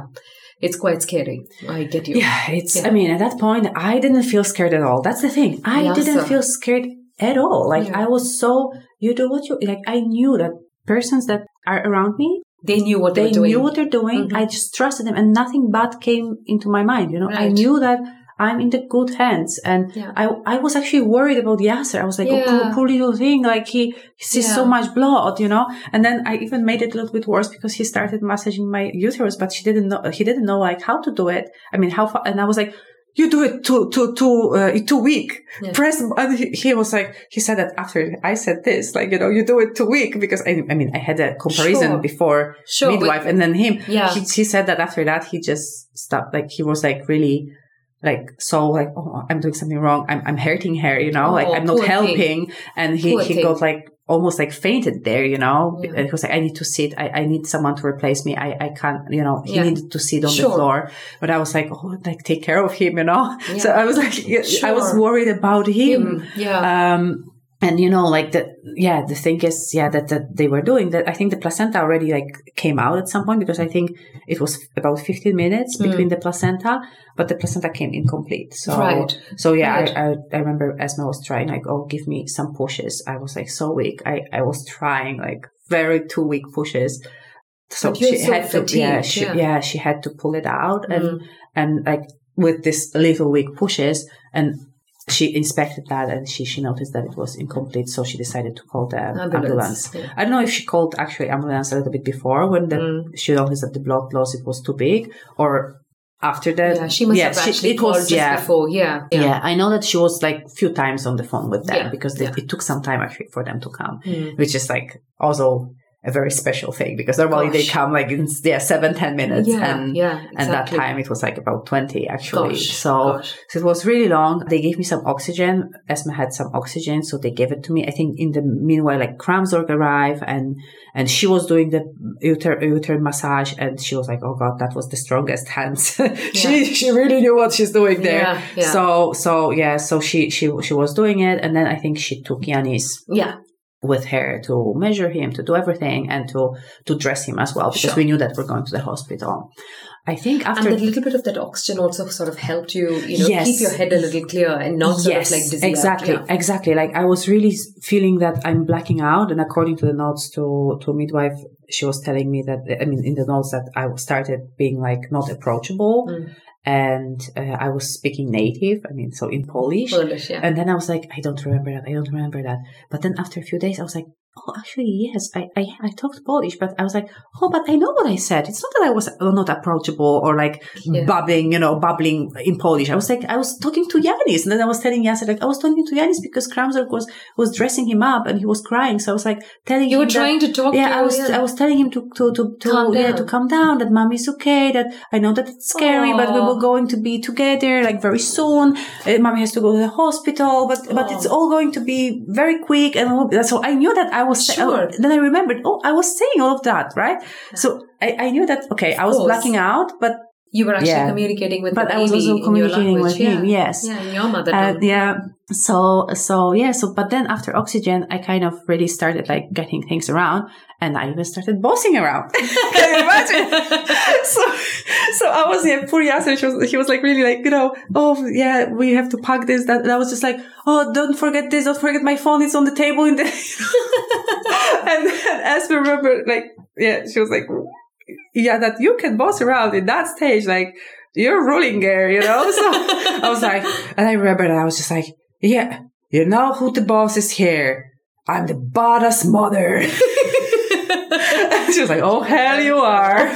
It's quite scary. I get you. Yeah, it's. Yeah. I mean, at that point, I didn't feel scared at all. That's the thing. I Yeah, didn't feel scared at all. Like Yeah. I was so. You do what you like. I knew that persons that are around me, They knew what they, they knew what they're doing. Mhm. I just trusted them, and nothing bad came into my mind. You know, I knew that I'm in the good hands, and Yeah. I I was actually worried about Iacer. I was like, oh, poor, poor little thing. Like he, he sees so much blood, you know. And then I even made it a little bit worse because he started massaging my uterus, but she didn't know. He didn't know like how to do it. I mean, how far? And I was like. You do it too, too, too, uh, too weak. Yeah. Press, and he, he was like, he said that after I said this, like, you know, you do it too weak because I, I mean, I had a comparison Sure. before Sure, with- midwife and then him. Yeah. He, he said that after that, he just stopped. Like, he was like really, like, so like, oh, I'm doing something wrong. I'm, I'm hurting her, you know, like Oh, I'm not poor thing. helping. And he, Poor he thing. got like, almost like fainted there, you know, Yeah. and he was like, I need to sit. I, I need someone to replace me. I, I can't, you know, he Yeah. needed to sit on Sure. the floor. But I was like, oh, like take care of him, you know? So I was like, I was worried about him. Him. Yeah. Um, and you know, like the, yeah, the thing is, yeah, that, that they were doing that. I think the placenta already like came out at some point because I think it was about 15 minutes between the placenta, but the placenta came incomplete. So. Right. so yeah, Right. I, I, I remember Esma was trying like, oh, give me some pushes. I was like so weak. I, I was trying like very two weak pushes. So she so had to, yeah, she, yeah. yeah, she had to pull it out and, Mm. and like with this little weak pushes and she inspected that and she, she noticed that it was incomplete. So she decided to call the ambulance. Ambulance, yeah. I don't know if she called actually ambulance a little bit before when the, Mm. she noticed that the blood loss, it was too big or after that. yeah, she must have she- actually it called was, just yeah. before. Yeah. Yeah. I know that she was like a few times on the phone with them Yeah, because they, yeah. it took some time actually for them to come, Mm. which is like also a very special thing because normally they come like in yeah seven ten minutes Yeah, and yeah, exactly. and that time it was like about 20 actually Gosh, so gosh. so it was really long they gave me some oxygen Esma had some oxygen so they gave it to me I think in the meanwhile like Kraamzorg arrived and and she was doing the uter uterine massage and she was like oh god that was the strongest hands she she really knew what she's doing there Yeah, yeah. so so yeah so she she she was doing it and then I think she took Yiannis Yeah. With her to measure him, to do everything, and to to dress him as well because Sure. we knew that we're going to the hospital. I think after And that little bit of that oxygen also sort of helped you, you know, Yes. keep your head a little clear and not sort yes, of like dizzy. exactly, Yeah. exactly. Like I was really feeling that I'm blacking out, and according to the notes to to midwife, she was telling me that I mean in the notes that I started being like not approachable, Mm. And uh, I was speaking native. I mean, so in Polish. Polish, yeah. And then I was like, I don't remember that. I don't remember that. But then after a few days, I was like, oh, actually, yes, I, I, I talked Polish, but I was like, oh, but I know what I said. It's not that I was uh, not approachable or like Yeah. babbling, you know, bubbling in Polish. I was like, I was talking to Yiannis. And then I was telling Yiannis, like, I was talking to Yiannis because Kraamzorg was, was dressing him up and he was crying. So I was like telling You him were that- trying to talk yeah, to I was, yeah. I was telling him to, to, to, to, Calm yeah, down. to calm down, that mommy's okay, that I know that it's scary, but we were going to be together like very soon. Uh, mommy has to go to the hospital, but, but it's all going to be very quick. And so I knew that I was, Sure. then I remembered, oh, I was saying all of that, right? So I, I knew that, okay, I was course. blacking out, but You were actually Yeah. communicating with But the I was also communicating with him, yeah. yes. Yeah, in your mother uh, yeah. So, so yeah. So, but then after oxygen, I kind of really started like getting things around and I even started bossing around. Can you imagine? so, so I was, yeah, poor Iacer, she was, he was like really like, you know, oh yeah, we have to pack this, that. And I was just like, oh, don't forget this, don't forget my phone. It's on the table in the, and then as we remember, like, yeah, she was like, yeah, that you can boss around in that stage, like, you're ruling there, you know? So I was like, and I remember that I was just like, yeah, you know who the boss is here. I'm the badass mother. she was like, oh, hell you are.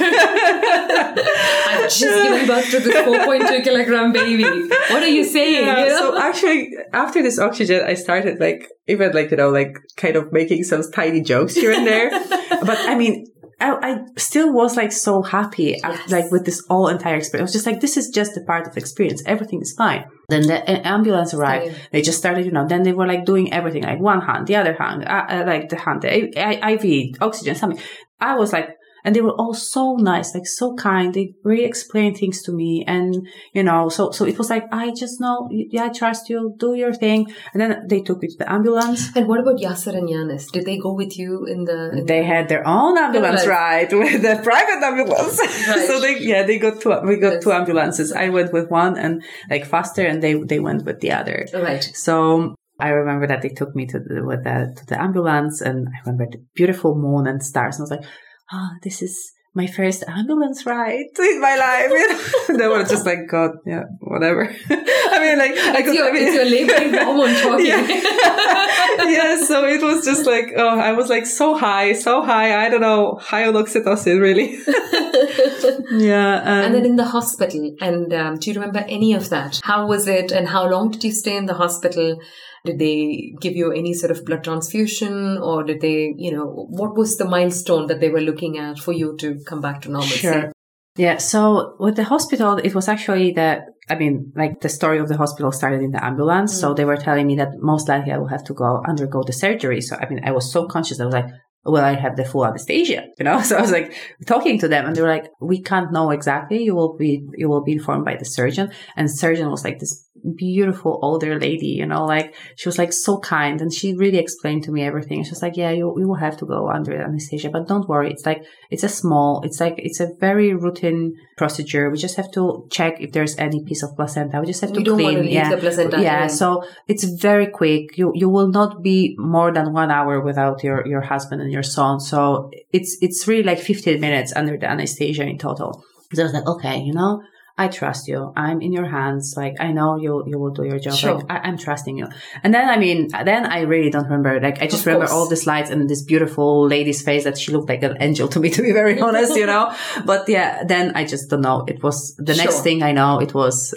I've just given birth to this 4.2 kilogram baby. What are you saying? Yeah, you know? so actually, after this oxygen, I started like, even like, you know, like kind of making some tiny jokes here and there. but I mean, I, I still was like so happy, af- Yes. like with this all entire experience. I was just like, this is just a part of experience. Everything is fine. Then the ambulance arrived. Same. They just started, you know, then they were like doing everything, like one hand, the other hand, uh, uh, like the hand, the I- I- IV, oxygen, something. I was like, and they were all so nice, like so kind. They really explained things to me. And, you know, so, so it was like, I just know, yeah, I trust you, do your thing. And then they took me to the ambulance. And what about Iacer and Yiannis? Did they go with you in the? In they had their own ambulance ride with the private ambulance. Right. so they, yeah, they got two, we got yes. two ambulances. I went with one and like faster and they, they went with the other. Right. So I remember that they took me to the, with the, to the ambulance and I remember the beautiful moon and stars. And I was like, oh, this is my first ambulance ride in my life. You know? they were just like, God, yeah, whatever. I mean, like, I could, your, I mean, it's your laboring hormone talking. Yeah. yeah. So it was just like, oh, I was like so high, so high. I don't know, high on oxytocin, really. yeah. Um, and then in the hospital, and um, do you remember any of that? How was it, and how long did you stay in the hospital? Did they give you any sort of blood transfusion or did they, you know, what was the milestone that they were looking at for you to come back to normalcy? Sure. Yeah. So with the hospital, it was actually the, I mean, like the story of the hospital started in the ambulance. Mm. So they were telling me that most likely I will have to go undergo the surgery. So, I mean, I was so conscious. I was like, will I have the full anesthesia? You know, so I was like talking to them and they were like, we can't know exactly. You will be, you will be informed by the surgeon. And surgeon was like this beautiful older lady, you know, like she was like so kind and she really explained to me everything. She was like, yeah, you, you will have to go under anesthesia, but don't worry. It's like, it's a small, it's like, it's a very routine procedure. We just have to check if there's any piece of placenta. We just have to you clean. To yeah. Yeah. So it's very quick. You, you will not be more than one hour without your, your husband and your son. So it's, it's really like 15 minutes under the anesthesia in total. So I was like, okay, you know, I trust you. I'm in your hands. Like I know you you will do your job. Sure. Like I, am trusting you. And then I mean, then I really don't remember. Like I just of remember course. all the slides and this beautiful lady's face that she looked like an angel to me, to be very honest, you know. But yeah, then I just don't know. It was the next thing I know. It was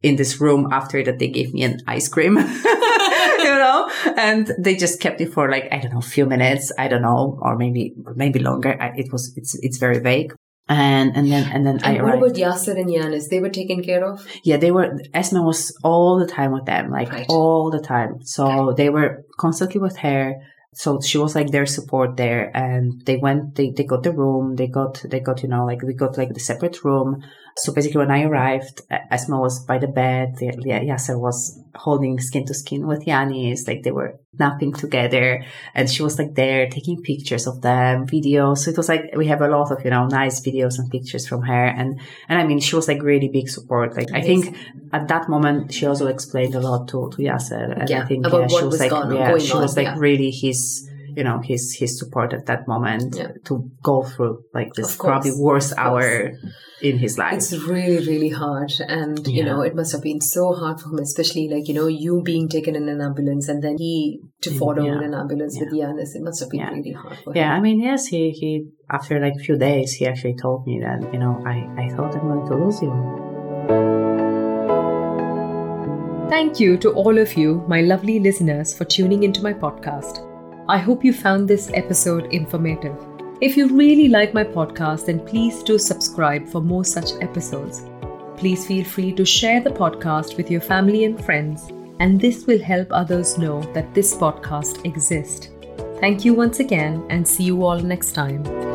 in this room after that they gave me an ice cream. you know, and they just kept it for like, I don't know, a few minutes. I don't know, or maybe, maybe longer. I, it was, it's, it's very vague and and then and then and I what arrived. about Iacer and Yiannis? They were taken care of. Yeah, they were. Esma was all the time with them, like right. all the time. So okay. they were constantly with her. So she was like their support there, and they went. They they got the room. They got they got you know like we got like the separate room. So basically, when I arrived, Esma was by the bed. Iacer was holding skin to skin with Yiannis. Like they were napping together, and she was like there taking pictures of them, videos. So it was like we have a lot of you know nice videos and pictures from her, and and I mean she was like really big support. Like I think at that moment she also explained a lot to to Iacer, and yeah, I think yeah, she was, was like yeah she was like yeah. really his you know his his support at that moment Yeah. to go through like this course, probably worst hour in his life. It's really, really hard. And, you know, it must have been so hard for him, especially like, you know, you being taken in an ambulance and then he to mm, follow Yeah. in an ambulance with Yiannis. It must have been Yeah. really hard for yeah, him. I mean, yes, he he after like a few days, he actually told me that you know I I thought I'm going to lose you. Thank you to all of you, my lovely listeners, for tuning into my podcast. I hope you found this episode informative. If you really like my podcast, then please do subscribe for more such episodes. Please feel free to share the podcast with your family and friends, and this will help others know that this podcast exists. Thank you once again, and see you all next time.